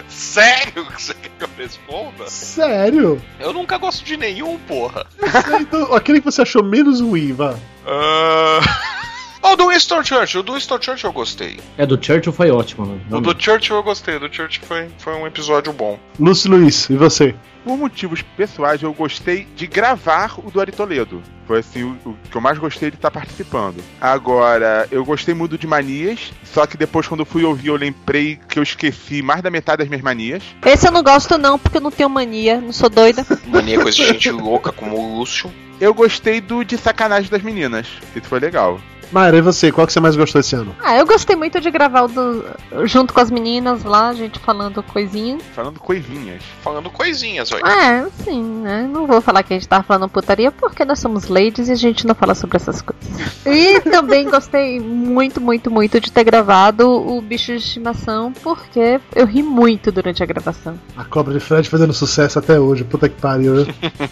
Sério que você quer que eu responda? Sério? Eu nunca gosto de nenhum, porra. Então, aquele que você achou menos ruim, vá. Ah, O do Winston Churchill, o do Winston Churchill eu gostei. É, do Churchill foi ótimo, né? O do Churchill eu gostei, do Churchill foi, foi um episódio bom. Lúcio Luiz, e você? Por motivos pessoais, eu gostei de gravar o do Ari Toledo. Foi assim o, o que eu mais gostei de estar participando. Agora, eu gostei muito de manias, só que depois, quando eu fui ouvir, eu lembrei que eu esqueci mais da metade das minhas manias. Esse eu não gosto não, porque eu não tenho mania, não sou doida. Mania coisa de gente louca como o Lúcio. Eu gostei do de sacanagem das meninas. Isso foi legal. Mayra, e você? Qual que você mais gostou esse ano? Ah, eu gostei muito de gravar o do, junto com as meninas lá, a gente falando coisinha. Falando coisinhas. Falando coisinhas, olha. É, sim, né? Não vou falar que a gente tava falando putaria porque nós somos ladies e a gente não fala sobre essas coisas. E também gostei muito, muito, muito de ter gravado o bicho de estimação porque eu ri muito durante a gravação. A Cobra de Fred fazendo sucesso até hoje, puta que pariu.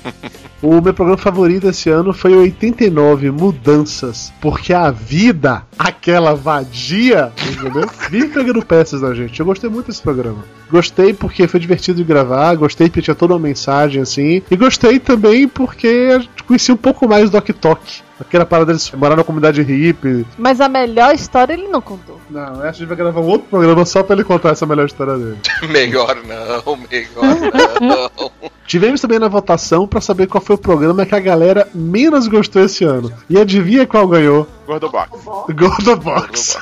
o meu programa favorito esse ano foi o 89 Mudanças, porque a vida, aquela vadia, entendeu? Vive pegando peças da gente. Eu gostei muito desse programa. Gostei porque foi divertido de gravar, gostei porque tinha toda uma mensagem assim, e gostei também porque a gente conhecia um pouco mais do Ok Tok. Aquela parada deles morar na comunidade hippie. Mas a melhor história ele não contou. Não, essa a gente vai gravar um outro programa só pra ele contar essa melhor história dele. Melhor não, melhor não. Tivemos também na votação pra saber qual foi o programa que a galera menos gostou esse ano. E adivinha qual ganhou? Gordobox. Gordobox.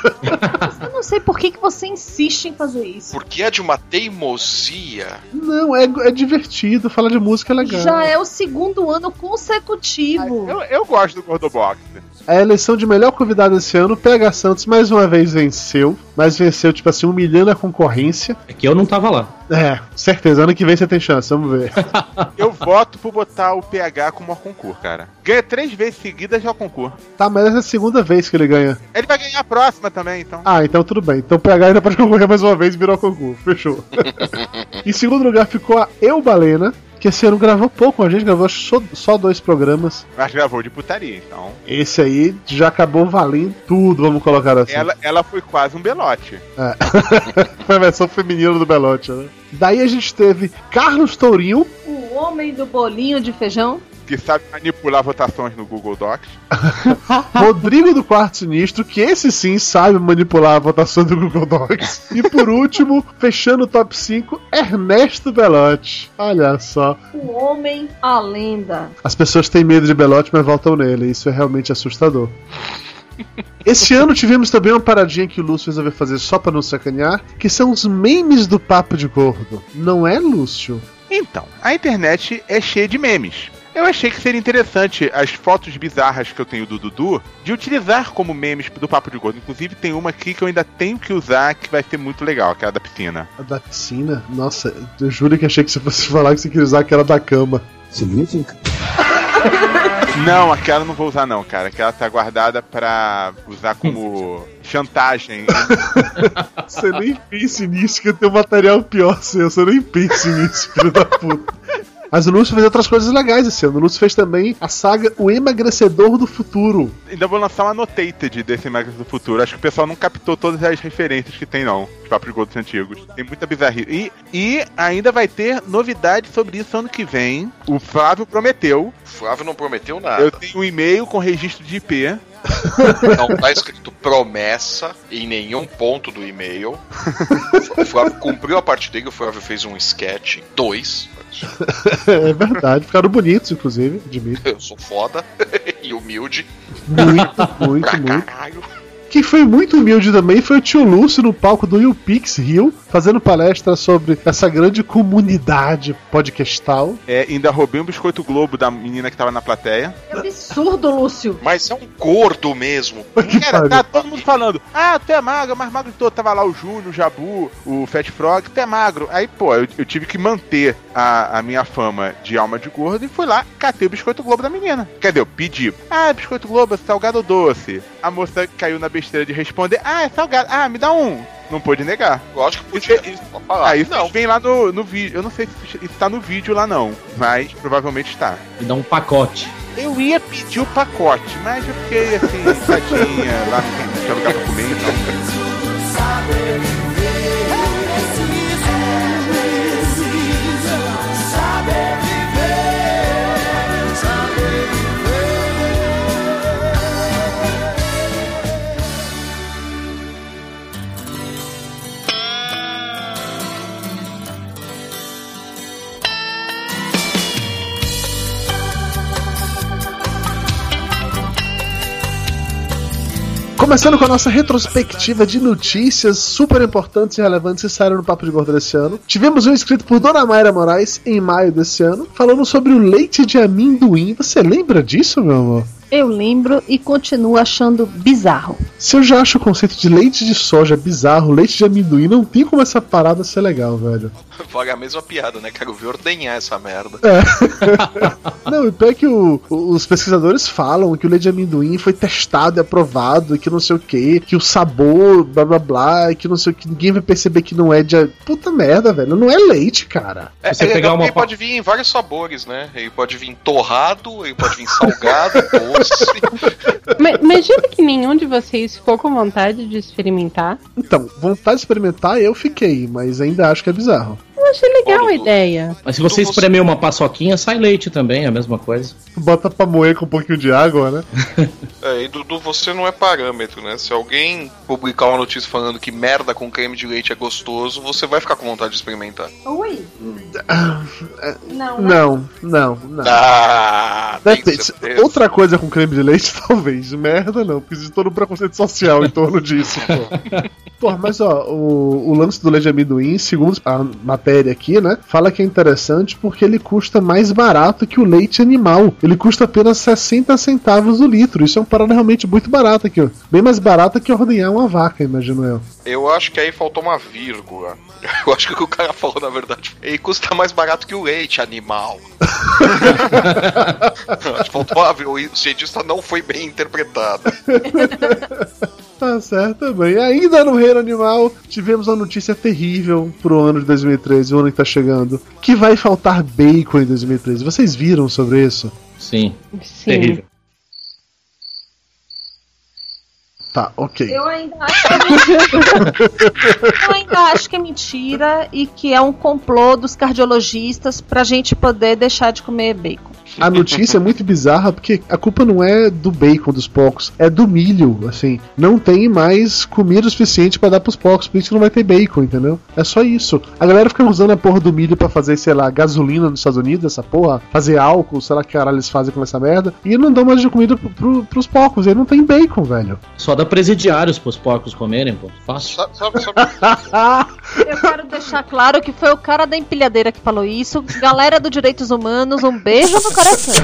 Eu não sei por que, que você insiste em fazer isso. Porque é de uma teimosia. Não, é, é divertido, falar de música é legal. Já é o segundo ano consecutivo. Eu, eu gosto do Gordobox. A eleição de melhor convidado esse ano, PH Santos mais uma vez venceu, mas venceu, tipo assim, humilhando a concorrência. É que eu não tava lá. É, certeza, ano que vem você tem chance, vamos ver. Eu voto por botar o PH como concurso, cara. Ganha três vezes seguidas já o concurso. tá, mas essa é a segunda vez que ele ganha. Ele vai ganhar a próxima também, então. Ah, então tudo bem. Então o PH ainda pode concorrer mais uma vez e virou concurso. Fechou. em segundo lugar ficou a Eu Balena, que esse ano gravou pouco, a gente gravou só, só dois programas. Mas gravou de putaria, então. Esse aí já acabou valendo tudo, vamos colocar assim. Ela, ela foi quase um belote. É. foi a versão feminina do Belote, né? Daí a gente teve Carlos Tourinho, O homem do bolinho de feijão. Que sabe manipular votações no Google Docs. Rodrigo do Quarto Sinistro, que esse sim sabe manipular a votação do Google Docs. E por último, fechando o top 5, Ernesto Belotti. Olha só. O homem, a lenda. As pessoas têm medo de Belotti, mas votam nele. Isso é realmente assustador. Esse ano tivemos também uma paradinha que o Lúcio resolveu fazer só pra nos sacanear, que são os memes do Papo de Gordo. Não é, Lúcio? Então, a internet é cheia de memes. Eu achei que seria interessante as fotos bizarras que eu tenho do Dudu de utilizar como memes do Papo de Gordo. Inclusive, tem uma aqui que eu ainda tenho que usar que vai ser muito legal, aquela da piscina. A da piscina? Nossa, eu juro que achei que você fosse falar que você queria usar aquela da cama. Significa? Não, aquela eu não vou usar não, cara. Aquela tá guardada pra usar como chantagem. Você nem pense nisso, que eu tenho material pior seu. Você nem pense nisso, filho da puta. Mas o Lúcio fez outras coisas legais esse ano. O Lúcio fez também a saga O Emagrecedor do Futuro. Ainda vou lançar uma annotated desse Magazine do Futuro. Acho que o pessoal não captou todas as referências que tem, não. Os papos de gordos antigos. Tem muita bizarrice. E, e ainda vai ter novidade sobre isso ano que vem. O Flávio prometeu. O Flávio não prometeu nada. Eu tenho um e-mail com registro de IP. Não tá escrito promessa em nenhum ponto do e-mail. O Flávio cumpriu a parte dele, o Flávio fez um sketch, dois. é verdade, ficaram bonitos, inclusive, admito. Eu sou foda e humilde. Muito, muito, Pra muito. caralho. Quem foi muito humilde também foi o tio Lúcio no palco do YouPix Rio, fazendo palestra sobre essa grande comunidade podcastal. É, ainda roubei um biscoito Globo da menina que tava na plateia. Que absurdo, Lúcio. Mas é um gordo mesmo. Cara, tá todo mundo falando, ah, tu é magro, mais magro de todo. Tava lá o Júnior, o Jabu, o Fat Frog, tu é magro. Aí, pô, eu, eu tive que manter a, a minha fama de alma de gordo e fui lá, catei o biscoito Globo da menina. Quer dizer, eu pedi, ah, biscoito Globo, salgado ou doce? A moça caiu na besteira de responder, ah, é salgado, ah, me dá um. Não pôde negar. Lógico que podia. Pode falar. Ah, isso não. vem lá no, no vídeo. Eu não sei se isso tá no vídeo lá não, mas provavelmente está. E dá um pacote. Eu ia pedir o pacote, mas eu fiquei assim, tadinha, lá não tinha lugar pra comer, então. Começando com a nossa retrospectiva de notícias super importantes e relevantes que saíram no Papo de Gordo desse ano. Tivemos um escrito por Dona Mayra Moraes em maio desse ano, falando sobre o leite de amendoim. Você lembra disso, meu amor? Eu lembro e continuo achando bizarro. Se eu já acho o conceito de leite de soja bizarro, leite de amendoim, não tem como essa parada ser legal, velho. Paga a mesma piada, né? Quero ver ordenhar essa merda. Não, e pior é que o- os pesquisadores falam que o leite de amendoim foi testado e aprovado, e que não sei o que, que o sabor, blá blá blá, e que não sei o que, ninguém vai perceber que não é de. Puta merda, velho, não é leite, cara. É, Você é pegar legal uma porque pa- pode vir em vários sabores, né? Ele pode vir torrado, ele pode vir salgado, doce. Mas, jura que nenhum de vocês ficou com vontade de experimentar? Então, vontade de experimentar eu fiquei, mas ainda acho que é bizarro. Eu achei legal a ideia. Mas se você espremer uma paçoquinha, sai leite também, é a mesma coisa. Bota pra moer com um pouquinho de água, né? É, e Dudu, você não é parâmetro, né? Se alguém publicar uma notícia falando que merda com creme de leite é gostoso, você vai ficar com vontade de experimentar. Oi? Não, Não, não, não. Ah. Outra coisa com creme de leite, talvez. Merda, não, porque existe todo um preconceito social em torno disso, pô. Pô, mas ó, o, o lance do leite de amendoim, segundo a matéria aqui, né, fala que é interessante porque ele custa mais barato que o leite animal. Ele custa apenas 60 centavos o litro. Isso é uma parada realmente muito barata aqui, ó. Bem mais barata que ordenhar uma vaca, imagino eu. Eu acho que aí faltou uma vírgula. Eu acho que o que o cara falou, na verdade, ele custa mais barato que o leite animal. Acho que faltou uma vírgula. O cientista não foi bem interpretado. Tá certo também. Ainda no reino animal, tivemos uma notícia terrível pro ano de 2013, o ano que tá chegando. Que vai faltar bacon em 2013. Vocês viram sobre isso? Sim. Sim. Terrível. Tá, ok. Eu ainda acho que é mentira. Eu ainda acho que é mentira e que é um complô dos cardiologistas pra gente poder deixar de comer bacon. A notícia é muito bizarra porque a culpa não é do bacon dos porcos, é do milho, assim. Não tem mais comida suficiente pra dar pros porcos, por isso que não vai ter bacon, entendeu? É só isso. A galera fica usando a porra do milho pra fazer, sei lá, gasolina nos Estados Unidos, essa porra, fazer álcool, sei lá que caralho eles fazem com essa merda, e não dão mais de comida pro, pro, pros porcos, aí não tem bacon, velho. Só dá presidiários pros porcos comerem, pô. Fácil. Sabe, sabe, sabe- Eu quero deixar claro que foi o cara da empilhadeira que falou isso. Galera do Direitos Humanos, um beijo no coração.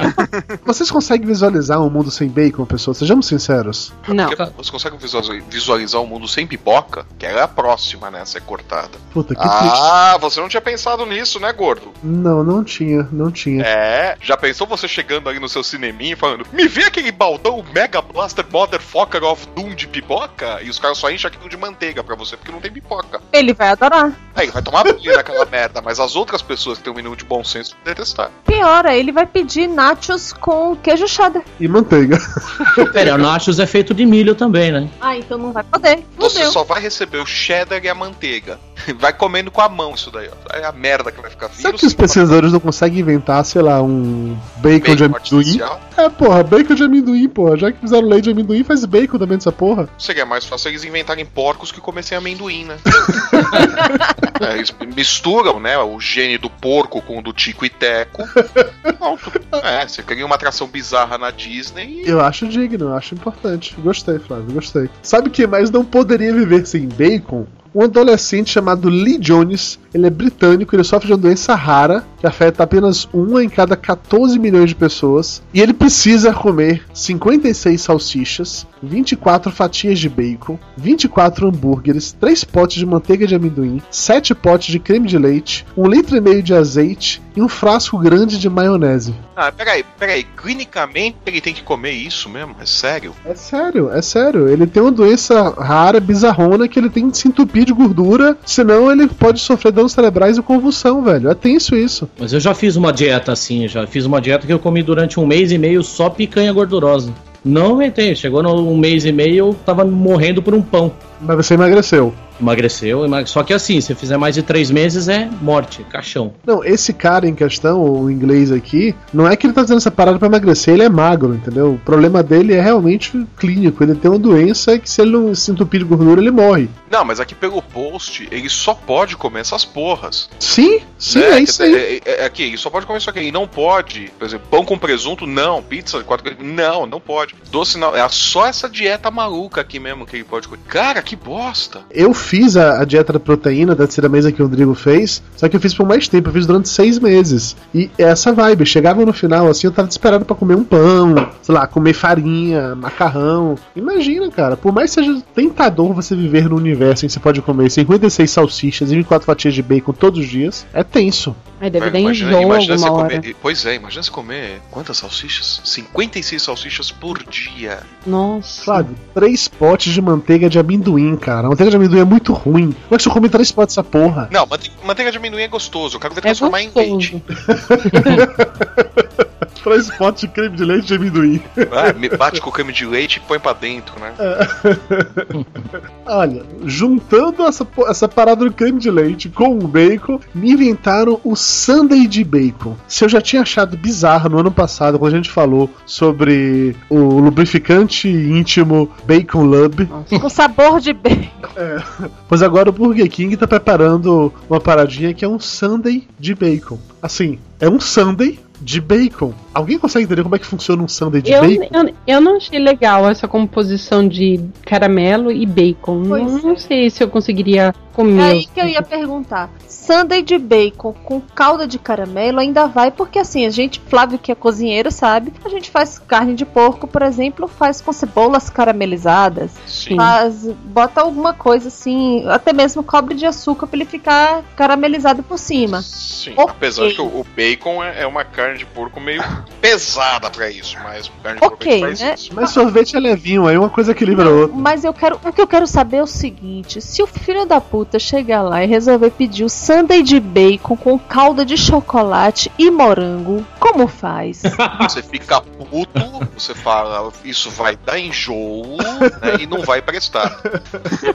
Vocês conseguem visualizar um mundo sem bacon, pessoal? Sejamos sinceros. Não. Porque Você consegue visualizar, visualizar um mundo sem pipoca? Que ela é a próxima, né? A ser cortada. Puta que triste. Ah, você não tinha pensado nisso, né, gordo? Não, não tinha, não tinha. É, já pensou você chegando ali no seu cineminha e falando Me vê aquele baldão Mega Blaster Motherfucker of Doom de pipoca? E os caras só enchem aquilo de manteiga pra você porque não tem pipoca. Ele vai adorar. Aí ele vai tomar banho naquela merda, mas as outras pessoas que têm um mínimo de bom senso vão detestar. Pior, ele vai pedir nachos com queijo cheddar. E manteiga. Pera, o nachos é feito de milho também, né? Ah, então não vai poder. Você Fudeu. só vai receber o cheddar e a manteiga. Vai comendo com a mão isso daí, ó. É a merda que vai ficar Será vírus. que os pesquisadores não conseguem inventar, sei lá, um bacon, de Bacon amendoim? artificial. É, porra, bacon de amendoim, porra. Já que fizeram leite de amendoim, faz bacon também dessa porra. Seria mais fácil eles inventarem porcos que comessem amendoim, né? É, eles misturam, né, o gene do porco com o do Tico e Teco. É, você cria uma atração bizarra na Disney e Eu acho digno, eu acho importante. Gostei, Flávio, gostei. Sabe quem mais não poderia viver sem bacon? Um adolescente chamado Lee Jones, ele é britânico, ele sofre de uma doença rara que afeta apenas uma em cada 14 milhões de pessoas, e ele precisa comer 56 salsichas, 24 fatias de bacon, 24 hambúrgueres, 3 potes de manteiga de amendoim, 7 potes de creme de leite, 1 litro e meio de azeite e um frasco grande de maionese. Ah, peraí, peraí. Clinicamente ele tem que comer isso mesmo? É sério? É sério, é sério. Ele tem uma doença rara, bizarrona, que ele tem que se entupir de gordura, senão ele pode sofrer danos cerebrais e convulsão, velho. É tenso isso. Mas eu já fiz uma dieta assim, já fiz uma dieta que eu comi durante um mês e meio só picanha gordurosa. Não aguentei, chegou no um mês e meio eu tava morrendo por um pão. Mas você emagreceu. Emagreceu, emag... só que assim, se fizer mais de três meses é morte, caixão. Não, esse cara em questão, o inglês aqui, não é que ele tá fazendo essa parada pra emagrecer, ele é magro, entendeu? O problema dele é realmente clínico. Ele tem uma doença que se ele não se entupir de gordura, ele morre. Não, mas aqui pelo post, ele só pode comer essas porras. Sim, sim, né? é isso aí. É, é, aqui, ele só pode comer isso aqui. Ele não pode, por exemplo, pão com presunto, não. Pizza, quatro Não, não pode. Doce não. É só essa dieta maluca aqui mesmo que ele pode comer. Cara, que bosta. Eu fiz a, a dieta da proteína da terceira mesa que o Rodrigo fez, só que eu fiz por mais tempo, eu fiz durante seis meses. E é essa vibe, chegava no final, assim, eu tava desesperado pra comer um pão, sei lá, comer farinha, macarrão. Imagina, cara, por mais que seja tentador você viver no universo que você pode comer 56 salsichas e 24 fatias de bacon todos os dias, é tenso. Aí deve dar Imagina, enjoo alguma hora. comer. Pois é, imagina você comer quantas salsichas? 56 salsichas por dia. Nossa. Sabe? Três potes de manteiga de amendoim, cara. A manteiga de amendoim é muito ruim. Como é que você come três potes dessa porra? Não, mante- manteiga de amendoim é gostoso. Eu quero ver É transformar em leite. gostoso. Três potes de creme de leite de amendoim. Ah, me bate com o creme de leite e põe pra dentro, né? Olha, juntando essa, essa parada do creme de leite com o bacon, me inventaram o Sunday de bacon. Se eu já tinha achado bizarro no ano passado, quando a gente falou sobre o lubrificante íntimo Bacon Lub, Com sabor de bacon. pois agora o Burger King tá preparando uma paradinha que é um Sunday de bacon. Assim, é um Sunday de bacon. Alguém consegue entender como é que funciona um Sunday de Eu, bacon? eu, eu não achei legal essa composição de caramelo e bacon. Pois Não, é. não sei se eu conseguiria É comer. aí que eu ia perguntar. Sunday de bacon com calda de caramelo ainda vai, porque assim, a gente, Flávio que é cozinheiro, sabe? A gente faz carne de porco, por exemplo, faz com cebolas caramelizadas. Sim. Faz, bota alguma coisa assim, até mesmo cobre de açúcar pra ele ficar caramelizado por cima. Sim. Apesar de que o o bacon é é uma carne carne de porco meio pesada pra isso, mas carne de porco a Ok, gente faz né? isso. Mas sorvete é levinho, aí uma coisa equilibra a outra. Mas eu quero. O que eu quero saber é o seguinte: se o filho da puta chegar lá e resolver pedir o sundae de bacon com calda de chocolate e morango, como faz? Você fica puto, você fala, isso vai dar enjoo, né, e não vai prestar.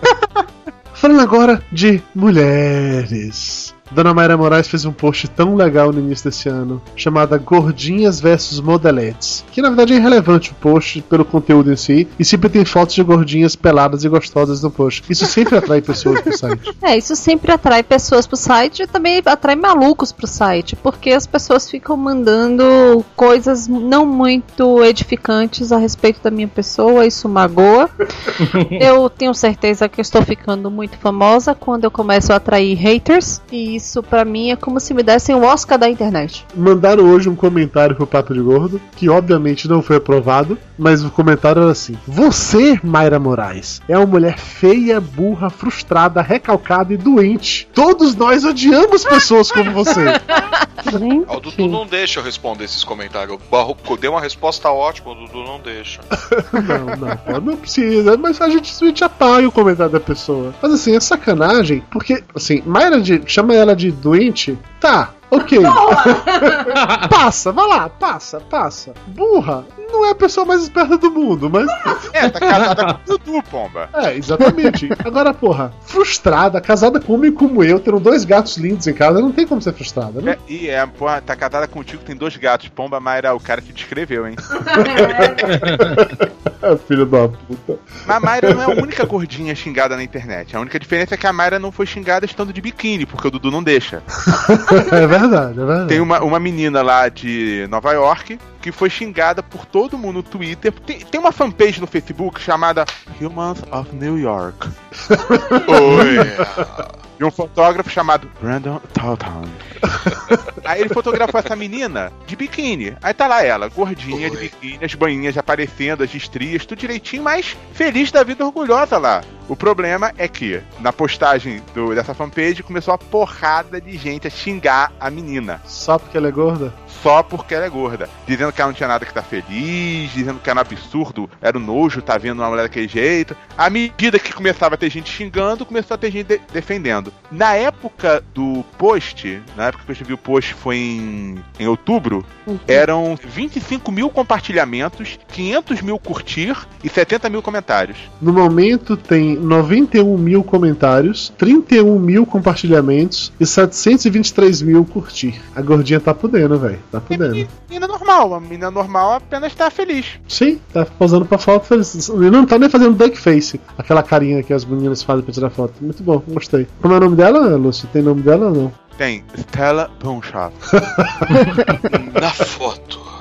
Falando agora de mulheres. Dona Mayra Moraes fez um post tão legal no início desse ano, chamada Gordinhas versus Modeletes. Que na verdade é irrelevante o post pelo conteúdo em si, e sempre tem fotos de gordinhas peladas e gostosas no post. Isso sempre atrai pessoas pro site. É, isso sempre atrai pessoas pro site e também atrai malucos pro site, porque as pessoas ficam mandando coisas não muito edificantes a respeito da minha pessoa, isso magoa. eu tenho certeza que eu estou ficando muito famosa quando eu começo a atrair haters, e isso pra mim é como se me dessem o Oscar da internet. Mandaram hoje um comentário pro Papo de Gordo, que obviamente não foi aprovado, mas o comentário era assim: Você, Mayra Moraes, é uma mulher feia, burra, frustrada, recalcada e doente. Todos nós odiamos pessoas como você. Gente, O Dudu não deixa eu responder esses comentários. O Barroco deu uma resposta ótima, o Dudu não deixa. Não, não, não precisa, mas a gente simplesmente apaga o comentário da pessoa. Mas assim, é sacanagem, porque, assim, Mayra de, chama ela de doente, tá, ok. passa, vai lá, passa, passa. Burra, não é a pessoa mais esperta do mundo, mas. É, tá casada com o Dudu, pomba. É, exatamente. Agora, porra, frustrada, casada com homem como eu, tendo dois gatos lindos em casa, não tem como ser frustrada, né? É, e é, porra, tá casada contigo, tem dois gatos. Pomba Mayra, o cara que descreveu, hein? É, filho da puta. Mas a Mayra não é a única gordinha xingada na internet. A única diferença é que a Mayra não foi xingada estando de biquíni, porque o Dudu não deixa. É verdade, é verdade. Tem uma, uma menina lá de Nova York que foi xingada por todo mundo no Twitter. Tem, tem uma fanpage no Facebook chamada Humans of New York. Oi. E um fotógrafo chamado Brandon Tautan. Aí ele fotografou essa menina de biquíni. Aí tá lá ela, gordinha de biquíni, as banhinhas aparecendo, as estrias, tudo direitinho, mas feliz da vida, orgulhosa lá. O problema é que na postagem do- dessa fanpage começou a porrada de gente a xingar a menina. Só porque ela é gorda? Só porque ela é gorda. Dizendo que ela não tinha nada que tá feliz, dizendo que era um absurdo, era um nojo, tá vendo uma mulher daquele jeito. À medida que começava a ter gente xingando, começou a ter gente de- defendendo. Na época do post, na época que eu escrevi o post foi em, em outubro, eram 25 mil compartilhamentos, 500 mil curtir e 70 mil comentários. No momento tem 91 mil comentários, 31 mil compartilhamentos e 723 mil curtir. A gordinha tá podendo, velho. Tá podendo. Menina normal, a menina normal apenas tá feliz. Sim, tá posando pra foto feliz. Ele não tá nem fazendo duck face. Aquela carinha que as meninas fazem pra tirar foto. Muito bom, gostei. Como é o nome dela, Lúcio? Tem nome dela ou não? Tem Stella Bonschaft. Na foto.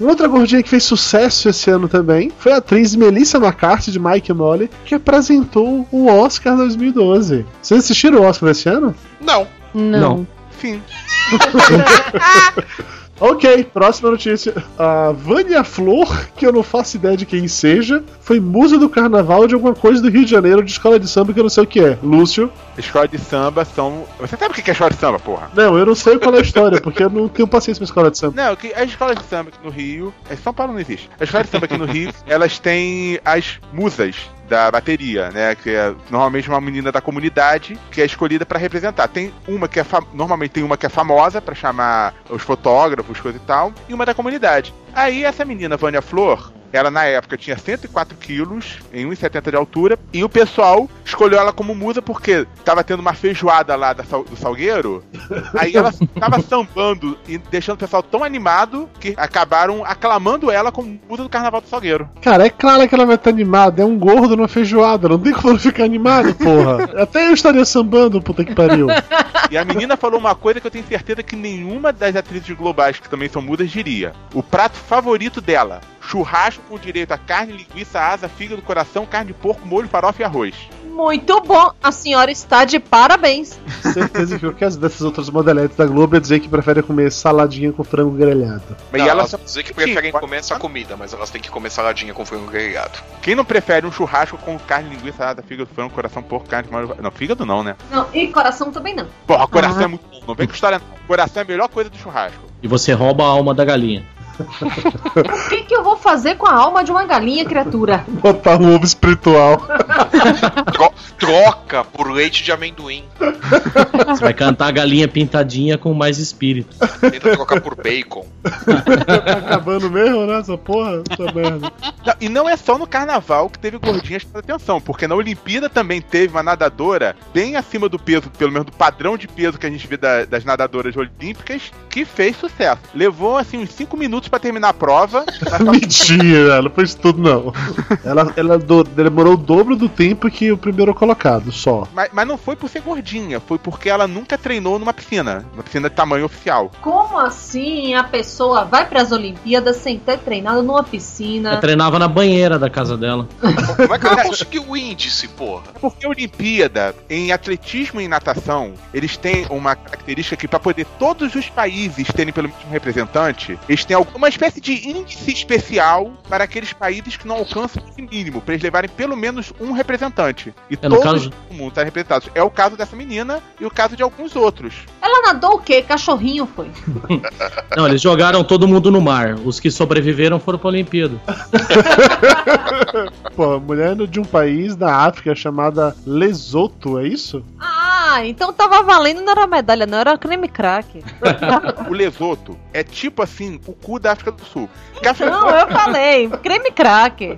Outra gordinha que fez sucesso esse ano também foi a atriz Melissa McCarthy de Mike Molly, que apresentou o Oscar 2012. Vocês assistiram o Oscar desse ano? Não. Não. Não. Fim. Ok, próxima notícia. A Vânia Flor, que eu não faço ideia de quem seja, foi musa do carnaval de alguma coisa do Rio de Janeiro de escola de samba que eu não sei o que é. Lúcio? Escola de samba são. Você sabe o que é escola de samba, porra? Não, eu não sei qual é a história, porque eu não tenho paciência pra escola de samba. Não, que as escolas de samba aqui no Rio. É São Paulo não existe. As escolas de samba aqui no Rio, elas têm as musas da bateria, né? Que é normalmente uma menina da comunidade que é escolhida pra representar. Tem uma que é normalmente tem uma que é famosa pra chamar os fotógrafos, coisa e tal, e uma da comunidade. Aí essa menina Vânia Flor, ela na época tinha 104 quilos, em 1,70 de altura, e o pessoal escolheu ela como musa porque tava tendo uma feijoada lá da do Salgueiro. Aí ela tava sambando e deixando o pessoal tão animado que acabaram aclamando ela como musa do Carnaval do Salgueiro. Cara, é claro que ela vai estar animada. É um gordo numa feijoada. Não tem como ficar animado, porra. Até eu estaria sambando, puta que pariu. E a menina falou uma coisa que eu tenho certeza que nenhuma das atrizes globais que também são mudas diria. O prato favorito dela: churrasco com direito a carne, linguiça, asa, fígado, coração, carne de porco, molho, farofa e arroz. Muito bom, a senhora está de parabéns. Certeza que qualquer dessas outras modeletes da Globo ia dizer que prefere comer saladinha com frango grelhado. Mas Não, ela elas só- dizer que preferem Sim, comer essa comida, mas elas têm que comer saladinha com frango grelhado. Quem não prefere um churrasco com carne, linguiça, asa, fígado, frango, coração, porco, carne, molho. Não, fígado não, né? Não, e coração também não. Porra, coração Ah. é muito bom. Não vem com história. não. Coração é a melhor coisa do churrasco. E você rouba a alma da galinha. O que, que eu vou fazer com a alma de uma galinha, criatura? Botar um ovo espiritual. Tro- troca por leite de amendoim. Você vai cantar a galinha pintadinha com mais espírito. Tenta trocar por bacon. tá acabando mesmo, né? Essa porra, essa merda. Não, e não é só no carnaval que teve gordinhas para atenção, porque na Olimpíada também teve uma nadadora bem acima do peso, pelo menos do padrão de peso que a gente vê da- das nadadoras olímpicas, que fez sucesso. Levou assim uns 5 minutos para terminar a prova. Mentira, ela fez tudo não. Ela, ela do- demorou o dobro do tempo que o primeiro colocado, só. Mas, mas não foi por ser gordinha, foi porque ela nunca treinou numa piscina, uma piscina de tamanho oficial. Como assim a pessoa vai pras Olimpíadas sem ter treinado numa piscina? Ela treinava na banheira da casa dela. Como é que ela conseguiu o índice, porra? Porque a Olimpíada, em atletismo e natação, eles têm uma característica que, para poder todos os países terem pelo menos um representante, eles têm alguma espécie de índice especial para aqueles países que não alcançam esse mínimo, para eles levarem pelo menos um representante. E É, todos caso- o mundo está representado. É o caso dessa menina e o caso de alguns outros. Ela nadou o quê? Cachorrinho foi. Não, eles jogaram todo mundo no mar. Os que sobreviveram foram pra Olimpíada. Pô, a mulher de um país da África chamada Lesoto, é isso? Ah, então tava valendo, não era medalha, não, era creme crack. o Lesoto é tipo assim, o cu da África do Sul. Não, eu falei, creme crack.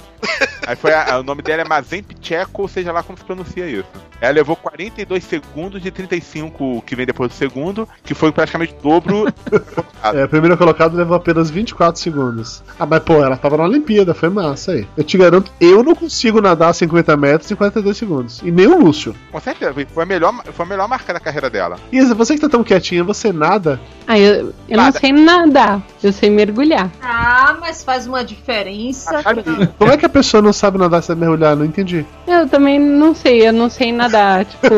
Aí foi a- a- o nome dela é Mazemp Tcheco, ou seja lá como se pronuncia isso. Ela levou 42 segundos de 35 que vem depois do segundo, que foi praticamente o dobro. É, a primeira colocada levou apenas 24 segundos. Ah, mas pô, ela tava na Olimpíada, foi massa aí. Eu te garanto, eu não consigo nadar 50 metros em 42 segundos. E nem o Lúcio. Com certeza, foi a melhor, foi a melhor marca da carreira dela. Isa, você que tá tão quietinha, você nada? Ah, eu, eu não Nada. sei nadar, eu sei mergulhar. Ah, mas faz uma diferença. Como é que a pessoa não sabe nadar sem mergulhar? Não entendi. Eu também não sei, eu não sei nadar, tipo.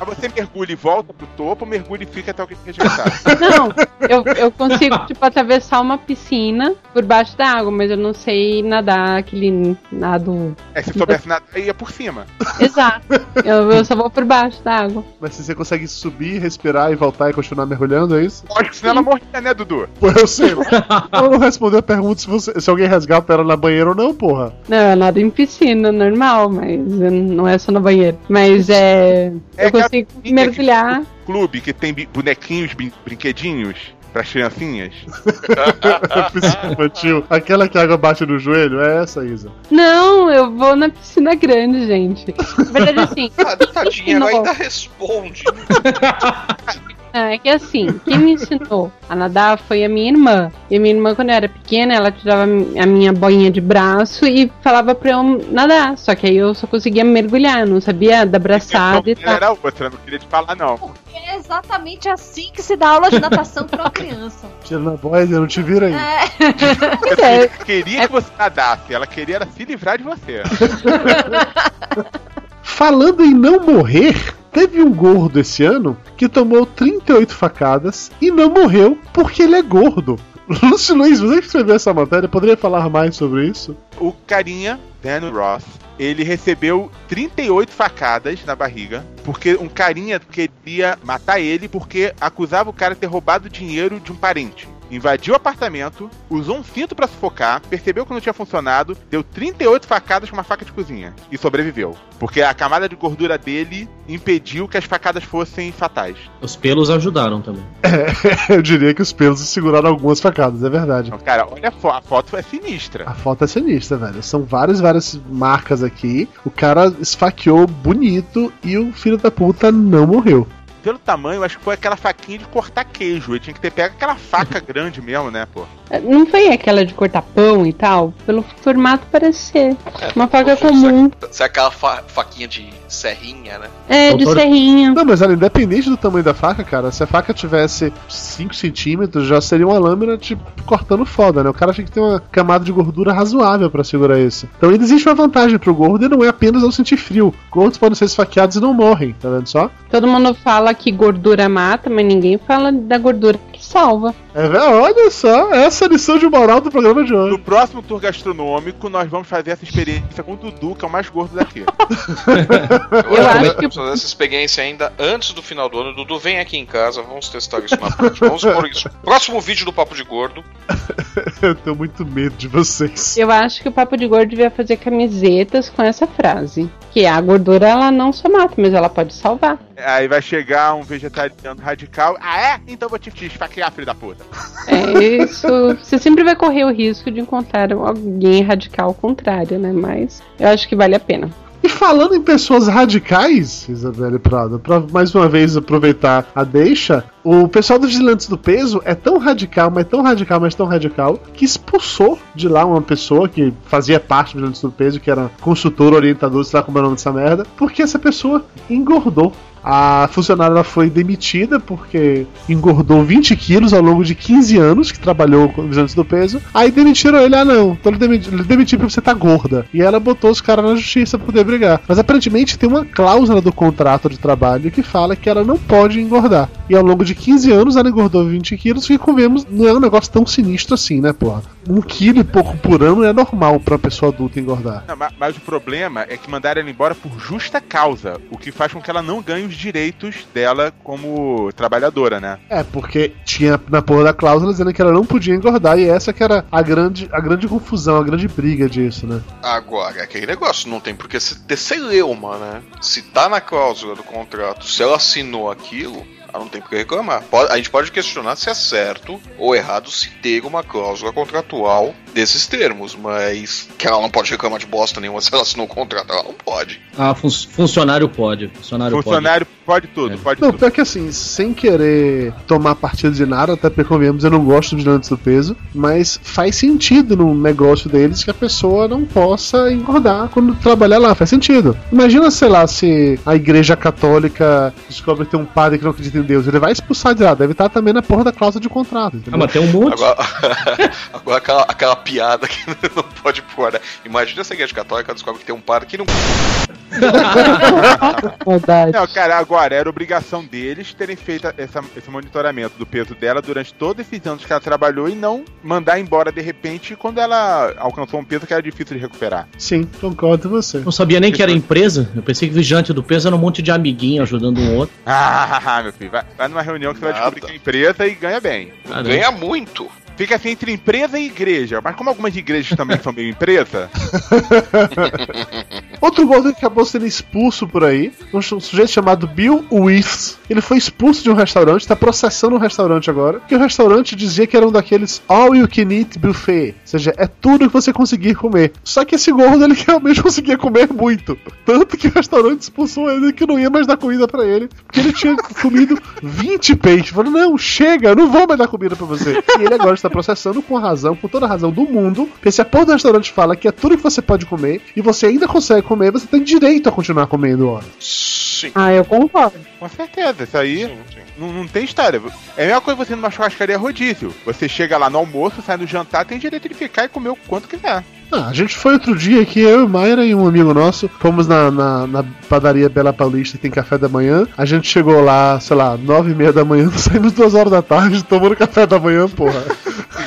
Mas você mergulha e volta pro topo, mergulha e fica até alguém te resgatar. Não, eu, eu consigo, tipo, atravessar uma piscina por baixo da água, mas eu não sei nadar aquele nado. É, se soubesse nadar, ia por cima. Exato. Eu, eu só vou por baixo da água. Mas se você consegue subir, respirar e voltar e continuar mergulhando, é isso? Lógico, senão ela morria, né, Dudu? Pô, eu sei. Ela não respondeu a pergunta se, você- se alguém resgata ela na banheira ou não, porra. Não, eu nado em piscina, normal, mas eu- não é só no banheiro. Mas é. É eu que mergulhar. Clube que tem bonequinhos, brin- brinquedinhos pras criancinhas. Piscina infantil. Aquela que a água bate no joelho, é essa, Isa. Não, eu vou na piscina grande, gente. Na verdade, assim. Ah, tadinha, ela ainda responde. Não, é que assim, quem me ensinou a nadar foi a minha irmã. E a minha irmã, quando eu era pequena, ela tirava a minha boinha de braço e falava pra eu nadar. Só que aí eu só conseguia mergulhar, eu não sabia da braçada e tal. era outra, não queria te falar, não. Porque é exatamente assim que se dá aula de natação pra uma criança. Tira na boia, não te vira aí. Pois é, Queria que você nadasse, ela queria era se livrar de você. Falando em não morrer, teve um gordo esse ano que tomou 38 facadas e não morreu porque ele é gordo. Lúcio Luiz, você escreveu essa matéria, poderia falar mais sobre isso? O carinha, Dan Ross, ele recebeu 38 facadas na barriga, porque um carinha queria matar ele porque acusava o cara de ter roubado dinheiro de um parente. Invadiu o apartamento, usou um cinto pra sufocar, percebeu que não tinha funcionado, deu 38 facadas com uma faca de cozinha e sobreviveu. Porque a camada de gordura dele impediu que as facadas fossem fatais. Os pelos ajudaram também. Eu diria que os pelos seguraram algumas facadas, é verdade. Então, cara, olha a, fo a foto é sinistra. A foto é sinistra, velho. São várias, várias marcas aqui. O cara esfaqueou bonito e o filho da puta não morreu. Pelo tamanho, acho que foi aquela faquinha de cortar queijo. Ele tinha que ter pego aquela faca grande mesmo, né, pô? não foi aquela de cortar pão e tal? Pelo formato parece ser. Uma faca comum. É aquela fa- faquinha de serrinha, né? É, de Doutor- serrinha. Não, mas olha, independente do tamanho da faca, cara, se a faca tivesse 5 centímetros, já seria uma lâmina, tipo, cortando foda, né? O cara tinha que ter uma camada de gordura razoável pra segurar isso. Então ainda existe uma vantagem pro gordo e não é apenas não sentir frio. Gordos podem ser esfaqueados e não morrem, tá vendo só? Todo mundo fala que gordura mata, mas ninguém fala da gordura que salva. É, olha só, essa é a lição de moral do programa de hoje. No próximo tour gastronômico, nós vamos fazer essa experiência com o Dudu, que é o mais gordo daqui. Eu acho que Vamos fazer essa experiência ainda antes do final do ano. Dudu, vem aqui em casa, vamos testar isso na prática. Vamos por isso. Próximo vídeo do Papo de Gordo. Eu tenho muito medo de vocês. Eu acho que o Papo de Gordo devia fazer camisetas com essa frase. Que a gordura ela não só mata, mas ela pode salvar. Aí vai chegar um vegetariano radical. Ah, é? Então vou te esfaquear, filho da puta. É isso. Você sempre vai correr o risco de encontrar alguém radical ao contrário, né? Mas eu acho que vale a pena. E falando em pessoas radicais, Isabelle Prado, pra mais uma vez aproveitar a deixa, o pessoal dos Vigilantes do Peso é tão radical, mas tão radical, mas tão radical, que expulsou de lá uma pessoa que fazia parte dos Vigilantes do Peso, que era consultor, orientador, sei lá como é o nome dessa merda, porque essa pessoa engordou. A funcionária foi demitida porque engordou 20 quilos ao longo de 15 anos que trabalhou com Vigilantes do Peso. Aí demitiram ele, ah não, então ele demiti- ele demitiu porque você tá gorda. E ela botou os caras na justiça pra poder brigar. Mas aparentemente tem uma cláusula do contrato de trabalho que fala que ela não pode engordar. E ao longo de 15 anos ela engordou 20 quilos e comemos, não é um negócio tão sinistro assim, né, porra? Um quilo e pouco por ano é normal pra uma pessoa adulta engordar. Não, ma- mas o problema é que mandaram ela embora por justa causa, o que faz com que ela não ganhe os direitos dela como trabalhadora, né? É, porque tinha na porra da cláusula dizendo que ela não podia engordar, e essa que era a grande, a grande confusão, a grande briga disso, né? Agora, aquele negócio, não tem por que se ter celeuma, né? Se tá na cláusula do contrato, se ela assinou aquilo, ela não tem por que reclamar. A gente pode questionar se é certo ou errado se ter uma cláusula contratual desses termos, mas que ela não pode reclamar de bosta nenhuma se ela assinou o contrato, ela não pode. Ah, fun- funcionário pode. Funcionário, Funcionário pode, tudo, pode Não, tudo. pior que assim, sem querer tomar partido de nada, até porque convenhamos, eu não gosto dos vigilantes do peso, mas faz sentido num negócio deles que a pessoa não possa engordar quando trabalhar lá, faz sentido. Imagina, sei lá, se a igreja católica descobre que tem um padre que não acredita em Deus, ele vai expulsar de lá, deve estar também na porra da cláusula de contrato, pode. entendeu? Ah, mas tem um monte. Agora, agora aquela, aquela piada que não pode pôr, né? Imagina se a igreja católica descobre que tem um padre que não. Verdade. Não, cara, agora era obrigação deles terem feito essa- esse monitoramento do peso dela durante todos esses anos que ela trabalhou e não mandar embora de repente quando ela alcançou um peso que era difícil de recuperar. Sim, concordo com você. Não sabia nem que era empresa. Eu pensei que vigilante do peso era um monte de amiguinho ajudando um outro. Ah, meu filho, vai, vai numa reunião que você vai Nada. descobrir que é empresa e ganha bem. Caramba. Ganha muito. Fica assim entre empresa e igreja, mas como algumas igrejas também são meio empresa, Outro que acabou sendo expulso por aí, um su- sujeito chamado Bill Weiss. Ele foi expulso de um restaurante, tá processando um restaurante agora, porque o restaurante dizia que era um daqueles all you can eat buffet, ou seja, é tudo que você conseguir comer. Só que esse gordo ele realmente conseguia comer muito, tanto que o restaurante expulsou ele que não ia mais dar comida pra ele, porque ele tinha comido 20 peixes. Falou: "Não, chega, não vou mais dar comida pra você". E ele agora está processando com a razão, com toda a razão do mundo, porque se a porra do restaurante fala que é tudo que você pode comer e você ainda consegue comer, você tem direito a continuar comendo, ó. Sim. Ah, eu concordo. com certeza, isso aí Sim, sim. Não, não tem história. É a mesma coisa você numa churrascaria rodízio. Você chega lá no almoço, sai no jantar, tem direito de ficar e comer o quanto quiser. Ah, a gente foi outro dia aqui, eu e Mayra e um amigo nosso, fomos na, na, na padaria Bela Paulista, que tem café da manhã. A gente chegou lá, sei lá, nove e meia da manhã, saímos duas horas da tarde, tomando café da manhã, porra.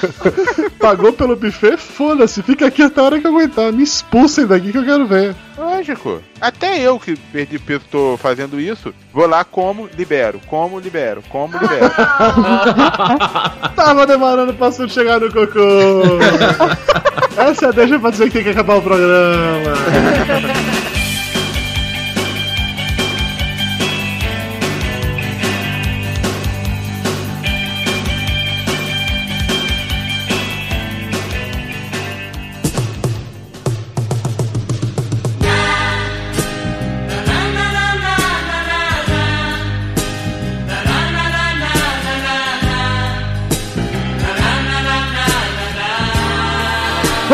Pagou pelo buffet, foda-se, fica aqui até a hora que aguentar. Me expulsem daqui que eu quero ver. Lógico. Até eu que perdi peso tô fazendo isso, vou lá, como, libero, como, libero, como, libero. Tava demorando pra você chegar no cocô. Essa deixa pra dizer que tem que acabar o programa.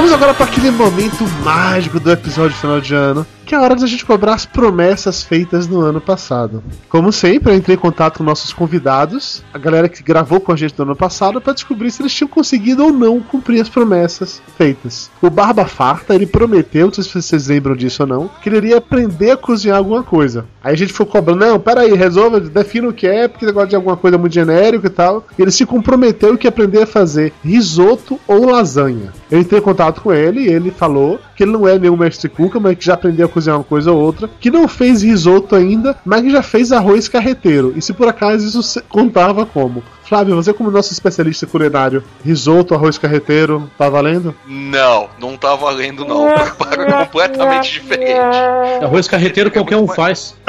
Vamos agora para aquele momento mágico do episódio final de ano, hora de a gente cobrar as promessas feitas no ano passado. Como sempre, eu entrei em contato com nossos convidados, a galera que gravou com a gente no ano passado, para descobrir se eles tinham conseguido ou não cumprir as promessas feitas. O Barba Farta, ele prometeu, não sei se vocês lembram disso ou não, que ele iria aprender a cozinhar alguma coisa. Aí a gente foi cobrando, não, peraí, resolva, defina o que é, porque negócio de alguma coisa muito genérico e tal. E ele se comprometeu que aprender a fazer risoto ou lasanha. Eu entrei em contato com ele e ele falou que ele não é nenhum mestre cuca, mas que já aprendeu a cozinhar uma coisa ou outra, que não fez risoto ainda, mas que já fez arroz carreteiro. E se por acaso isso contava como? Flávio, você como nosso especialista culinário, risoto, arroz carreteiro, tá valendo? Não, não tá valendo não. É completamente diferente. Arroz carreteiro qualquer um faz.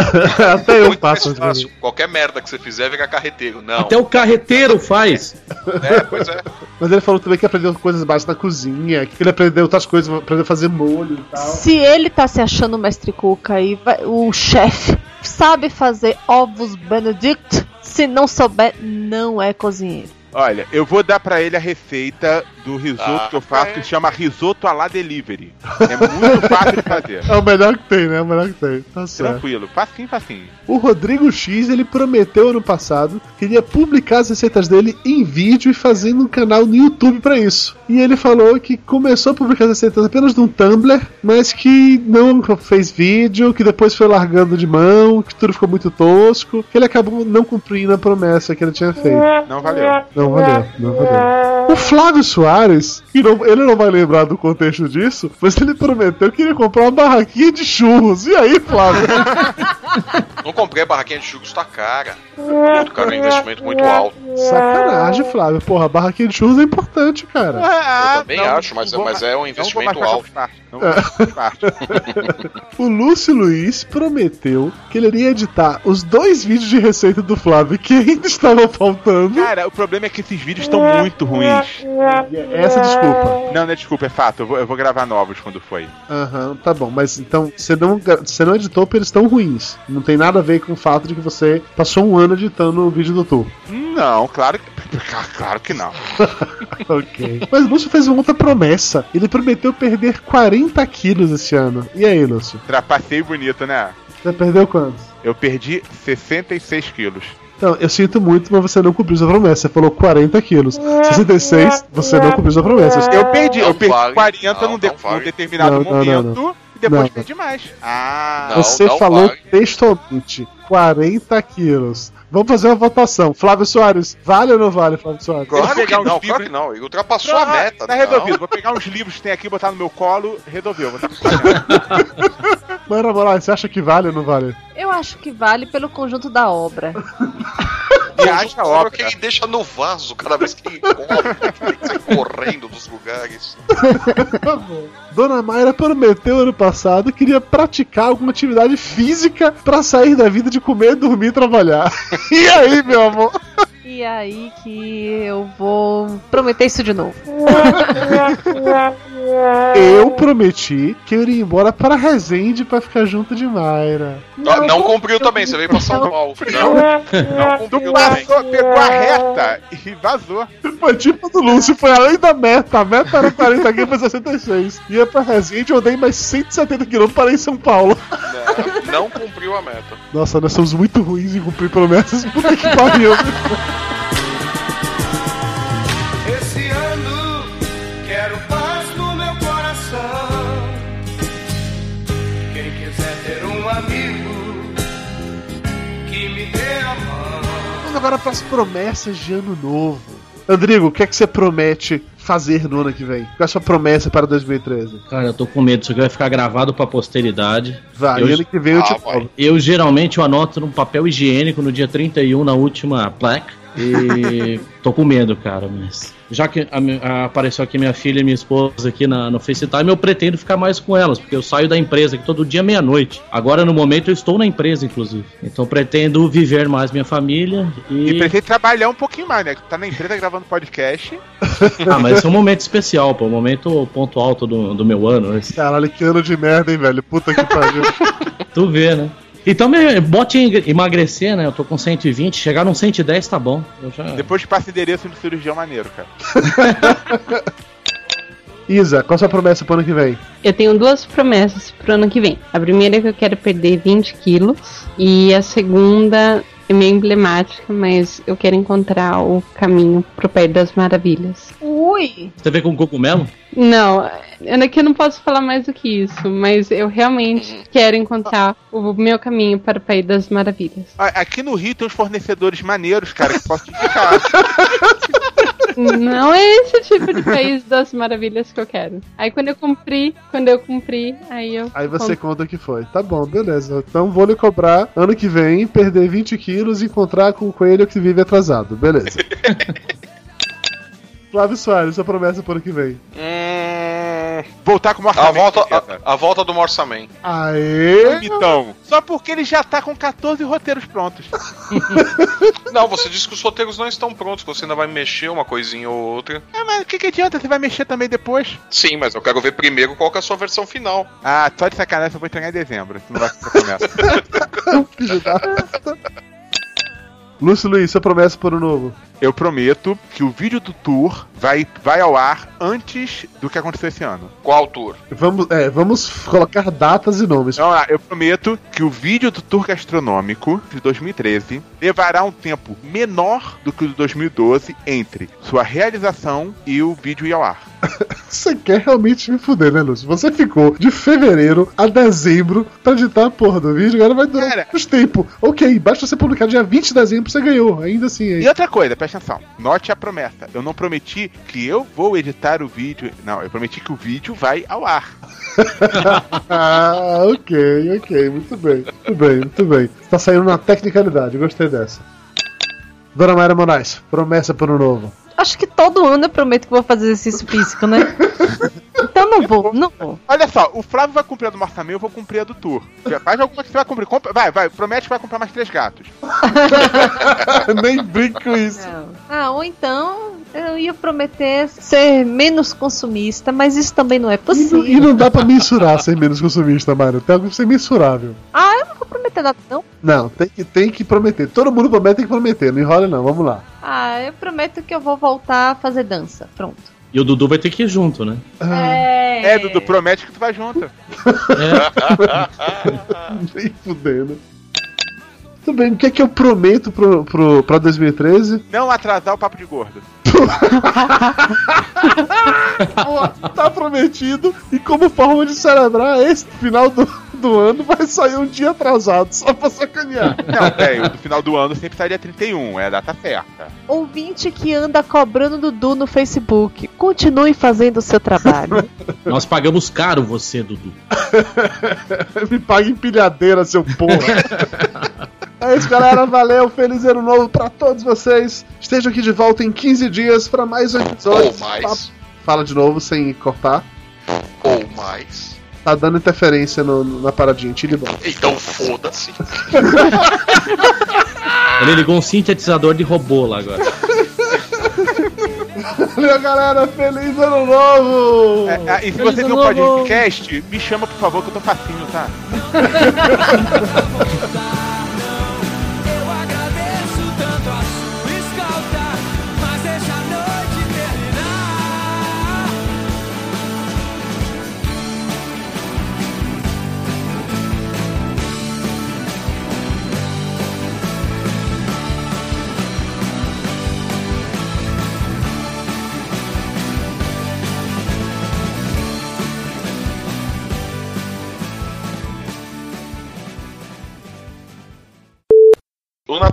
Até eu mais faço. fácil. Qualquer merda que você fizer vira carreteiro. Não. Até o carreteiro faz. É, pois é. Mas ele falou também que aprendeu coisas básicas na cozinha, que ele aprendeu outras coisas, aprendeu a fazer molho e tal. Se ele tá se achando mestre Cuca aí, vai- o chefe sabe fazer ovos Benedict, se não souber, não é cozinheiro. Olha, eu vou dar pra ele a receita do risoto Ah, que eu faço, é. que chama risoto à la delivery. É muito fácil de fazer. É o melhor que tem, né? É o melhor que tem. Tá certo. Tranquilo, facinho, facinho. O Rodrigo X, ele prometeu ano passado que iria publicar as receitas dele em vídeo e fazendo um canal no YouTube pra isso. E ele falou que começou a publicar as receitas apenas num Tumblr, mas que não fez vídeo, que depois foi largando de mão, que tudo ficou muito tosco, que ele acabou não cumprindo a promessa que ele tinha feito. Não valeu. Não valeu, não valeu. O Flávio Soares, que não- ele não vai lembrar do contexto disso, mas ele prometeu que iria comprar uma barraquinha de churros. E aí, Flávio? Não comprei a barraquinha de churros, tá cara. Muito caro, é um investimento muito alto. Sacanagem, Flávio. Porra, a barraquinha de churros é importante, cara. Eu também acho, mas, vou mas é um Não investimento alto. Não parte. O Lúcio Luiz prometeu que ele iria editar os dois vídeos de receita do Flávio que ainda estavam faltando. Cara, o problema é que esses vídeos estão muito ruins. Essa é a desculpa. Não, não é desculpa, é fato. Eu vou, eu vou gravar novos quando foi. Aham, tá bom. Mas então, você não, você não editou porque eles estão ruins. Não tem nada a ver com o fato de que você passou um ano editando o vídeo do Tu. Não, claro que. Claro que não. ok. Mas o Lúcio fez uma outra promessa. Ele prometeu perder 40 quilos esse ano. E aí, Lúcio? Trapacei bonito, né? Você perdeu quantos? Eu perdi 66 quilos. Então, eu sinto muito, mas você não cumpriu sua promessa. Você falou 40 quilos. 66, você não cumpriu sua promessa. Eu perdi, eu perdi vale. 40 Não, num, de- num determinado Não, não, não, momento depois Não. perdi mais. Ah, Não, Você não falou vale. textualmente 40 quilos. Vamos fazer uma votação. Flávio Soares, vale ou não vale, Flávio Soares? Vou Claro que pegar uns não, livros- claro que não. Ele ultrapassou a meta. Tá não. resolvido. Vou pegar uns livros que tem aqui, botar no meu colo, resolveu. Moral, você acha que vale ou não vale? Eu acho que vale pelo conjunto da obra. E acha obra. que ele deixa no vaso cada vez que ele come. Ele sai correndo dos lugares. Dona Mayra prometeu ano passado que iria praticar alguma atividade física pra sair da vida de comer, dormir e trabalhar. E aí, meu amor? E aí que eu vou prometer isso de novo. Eu prometi que eu iria embora para Resende pra ficar junto de Mayra. Não, não cumpriu também, você veio pra São Paulo. Não, não Tu cumpriu também. passou, pegou a reta e vazou. Foi tipo do Lúcio, foi além da meta. A meta era 40 aqui, foi 66. Ia pra Resende, eu dei mais 170 quilômetros para ir em São Paulo. Não, não cumpriu a meta. Nossa, nós somos muito ruins em cumprir promessas. Puta que pariu. Agora para as promessas de ano novo. Rodrigo, o que é que você promete fazer no ano que vem? Qual é a sua promessa para 2013? Cara, eu tô com medo, isso aqui vai ficar gravado pra posteridade. Vai, Eu- ano que vem eu te Ah, vai. falo. Eu geralmente eu anoto num papel higiênico no dia 31, na última plaque. E tô com medo, cara, mas. Já que a a- apareceu aqui minha filha e minha esposa aqui na, no FaceTime, eu pretendo ficar mais com elas, porque eu saio da empresa aqui todo dia meia-noite. Agora, no momento, eu estou na empresa, inclusive. Então pretendo viver mais minha família E e. pretende trabalhar um pouquinho mais, né? Tá na empresa gravando podcast. Ah, mas esse é um momento especial, pô. Um momento ponto alto do, do meu ano. Esse. Caralho, que ano de merda, hein, velho? Puta que pariu. Tu vê, né? Então me bote em emagrecer, né? Eu tô com 120, chegar num 110 tá bom. Eu já... Depois passa endereço no cirurgião maneiro, cara. Isa, qual a sua promessa pro ano que vem? Eu tenho duas promessas pro ano que vem. A primeira é que eu quero perder 20 quilos. E a segunda é meio emblemática, mas eu quero encontrar o caminho pro País das Maravilhas. Ui! Você vê com cogumelo? Não, eu aqui eu não posso falar mais do que isso, mas eu realmente quero encontrar o meu caminho para o País das Maravilhas. A- Aqui no Rio tem uns fornecedores maneiros, cara, que posso te indicar. Não é esse tipo de País das Maravilhas que eu quero. Aí quando eu cumprir, quando eu cumprir, aí eu. Aí você conto. conta o que foi. Tá bom, beleza. Então vou lhe cobrar ano que vem, perder 20 quilos e encontrar com o coelho que vive atrasado. Beleza. Flávio Soares, sua promessa pro ano que vem. Hum, Voltar com o a, orçamento. volta, a, a volta do Morsaman. Aê! Então, só porque ele já tá com 14 roteiros prontos. Não, você disse que os roteiros não estão prontos, que você ainda vai mexer uma coisinha ou outra. É, mas o que, que adianta? Você vai mexer também depois? Sim, mas eu quero ver primeiro qual que é a sua versão final. Ah, só de sacanagem, eu vou entregar em dezembro. Não vai fazer promessa. Filho da- Lúcio Luiz, sua promessa para o novo. Eu prometo que o vídeo do tour vai, vai ao ar antes do que aconteceu esse ano. Qual tour? Vamos, é, vamos colocar datas e nomes. Lá, eu prometo que o vídeo do tour gastronômico de 2013 levará um tempo menor do que o de 2012 entre sua realização e o vídeo ir ao ar. Você quer realmente me fuder, né, Lúcio? Você ficou de fevereiro a dezembro pra editar a porra do vídeo, agora vai durar Cara. menos tempo. Ok, basta você publicar dia 20 de dezembro, você ganhou. Ainda assim, aí. E outra coisa, presta atenção. Note a promessa. Eu não prometi que eu vou editar o vídeo. Não, eu prometi que o vídeo vai ao ar. ah, ok, ok, muito bem. Muito bem, muito bem. Tá saindo na tecnicalidade, gostei dessa. Dona Mayra Moraes, promessa para o novo. Acho que todo ano eu prometo que vou fazer exercício físico, né? Então não vou, não vou. Olha só, o Flávio vai cumprir a do Marçamê, eu vou cumprir a do Tour. Já Faz alguma que você vai cumprir. Compra- vai, vai, promete que vai comprar mais três gatos. Nem brinco com isso. Ah, ou então eu ia prometer ser menos consumista, mas isso também não é E não, possível. e não dá pra mensurar ser menos consumista, Mayra. Tem algo que ser mensurável. Ah, eu não vou prometer nada, não. Não, tem que, tem que prometer. Todo mundo promete, tem que prometer. Não enrola, não. Vamos lá. Ah, eu prometo que eu vou voltar a fazer dança. Pronto. E o Dudu vai ter que ir junto, né? É. É, Dudu, promete que tu vai junto. É. Nem fudendo. Tudo bem, o que é que eu prometo pro, pro, pra 2013? Não atrasar o papo de gordo. Pô, tá prometido. E como forma de celebrar, esse final do, do ano vai sair um dia atrasado, só pra sacanear. Não, é, o do final do ano sempre sai dia 31, é a data certa. Ouvinte que anda cobrando Dudu no Facebook, continue fazendo o seu trabalho. Nós pagamos caro você, Dudu. Me paga empilhadeira, seu porra. É isso, galera. Valeu. Feliz ano novo pra todos vocês. Estejam aqui de volta em 15 dias pra mais um episódio. Ou mais. Fala de novo, sem cortar. Ou mais. Tá dando interferência no- no- na paradinha. Tire bom. Então foda-se. Ele ligou um sintetizador de robô lá agora. Valeu, galera. Feliz ano novo. É, ah, e se Feliz você ano viu o novo. podcast, me chama por favor que eu tô facinho, tá?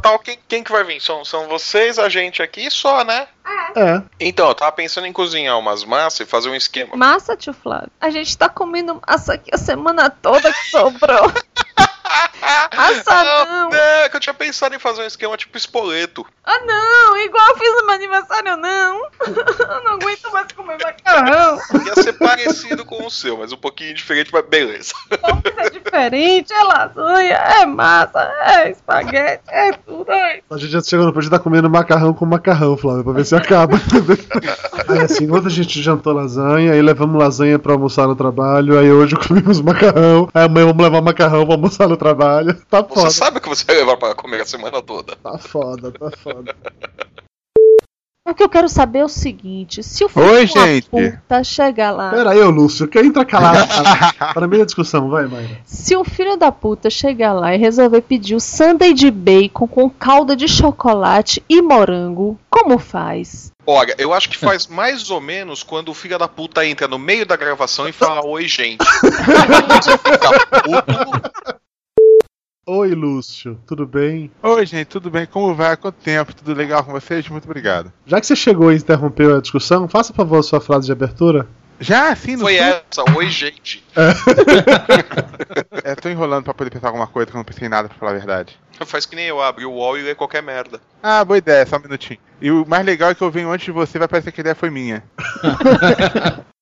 Natal, quem, quem que vai vir? São, são vocês, a gente aqui só, né? É. Então, eu tava pensando em cozinhar umas massas e fazer um esquema. Massa, tio Flávio. A gente tá comendo massa aqui a semana toda que sobrou. Assa não. É, que eu tinha pensado em fazer um esquema tipo espoleto. Ah, não. Igual eu fiz no meu aniversário, não. Eu não aguento mais comer macarrão. Ia ser parecido com o seu, mas um pouquinho diferente, mas beleza. Como que é diferente? É lasanha, é massa, é espaguete, é tudo. É. A gente já chegou no ponto de tá comendo macarrão com macarrão, Flávio, pra ver se acaba. aí assim, ontem a gente jantou lasanha, aí levamos lasanha pra almoçar no trabalho, aí hoje comemos macarrão, aí amanhã vamos levar macarrão pra almoçar no trabalho. Tá Você foda. sabe o que você vai levar pra comer a semana toda. Tá foda, tá foda. O que eu quero saber é o seguinte: se o filho Oi, gente. puta chegar lá. Pera aí, Lúcio, que entra calado para, para meio da discussão, vai, Mayra. Se o filho da puta chegar lá e resolver pedir o sundae de bacon com calda de chocolate e morango, como faz? Olha, eu acho que faz mais ou menos quando o filho da puta entra no meio da gravação e fala oi, gente. Você fica puto. Oi, Lúcio, tudo bem? Oi, gente, tudo bem? Como vai? Quanto tempo? Tudo legal com vocês? Muito obrigado. Já que você chegou e interrompeu a discussão, faça por favor a sua frase de abertura. Já, sim, no Foi sul- essa, oi, gente. É, tô enrolando pra poder pensar alguma coisa que eu não pensei em nada, pra falar a verdade. Faz que nem eu, abri o wall e lê qualquer merda. Ah, boa ideia, só um minutinho. E o mais legal é que eu venho antes de você, vai parecer que a ideia foi minha.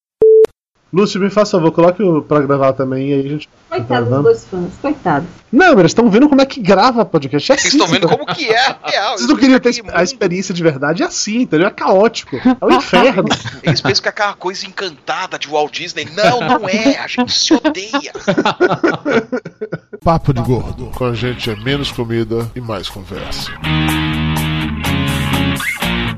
Lúcio, me faça favor, coloque o pra gravar também e aí a gente. tá gravando. dois fãs, coitado. Não, eles estão vendo como é que grava podcast. É Vocês assim, estão vendo entendeu? como que é real. Vocês não queriam ter a experiência de verdade, é assim, entendeu? É caótico. É o inferno. Eles pensam que é aquela coisa encantada de Walt Disney. Não, não é. A gente se odeia. Papo de Gordo. Com a gente é menos comida e mais conversa.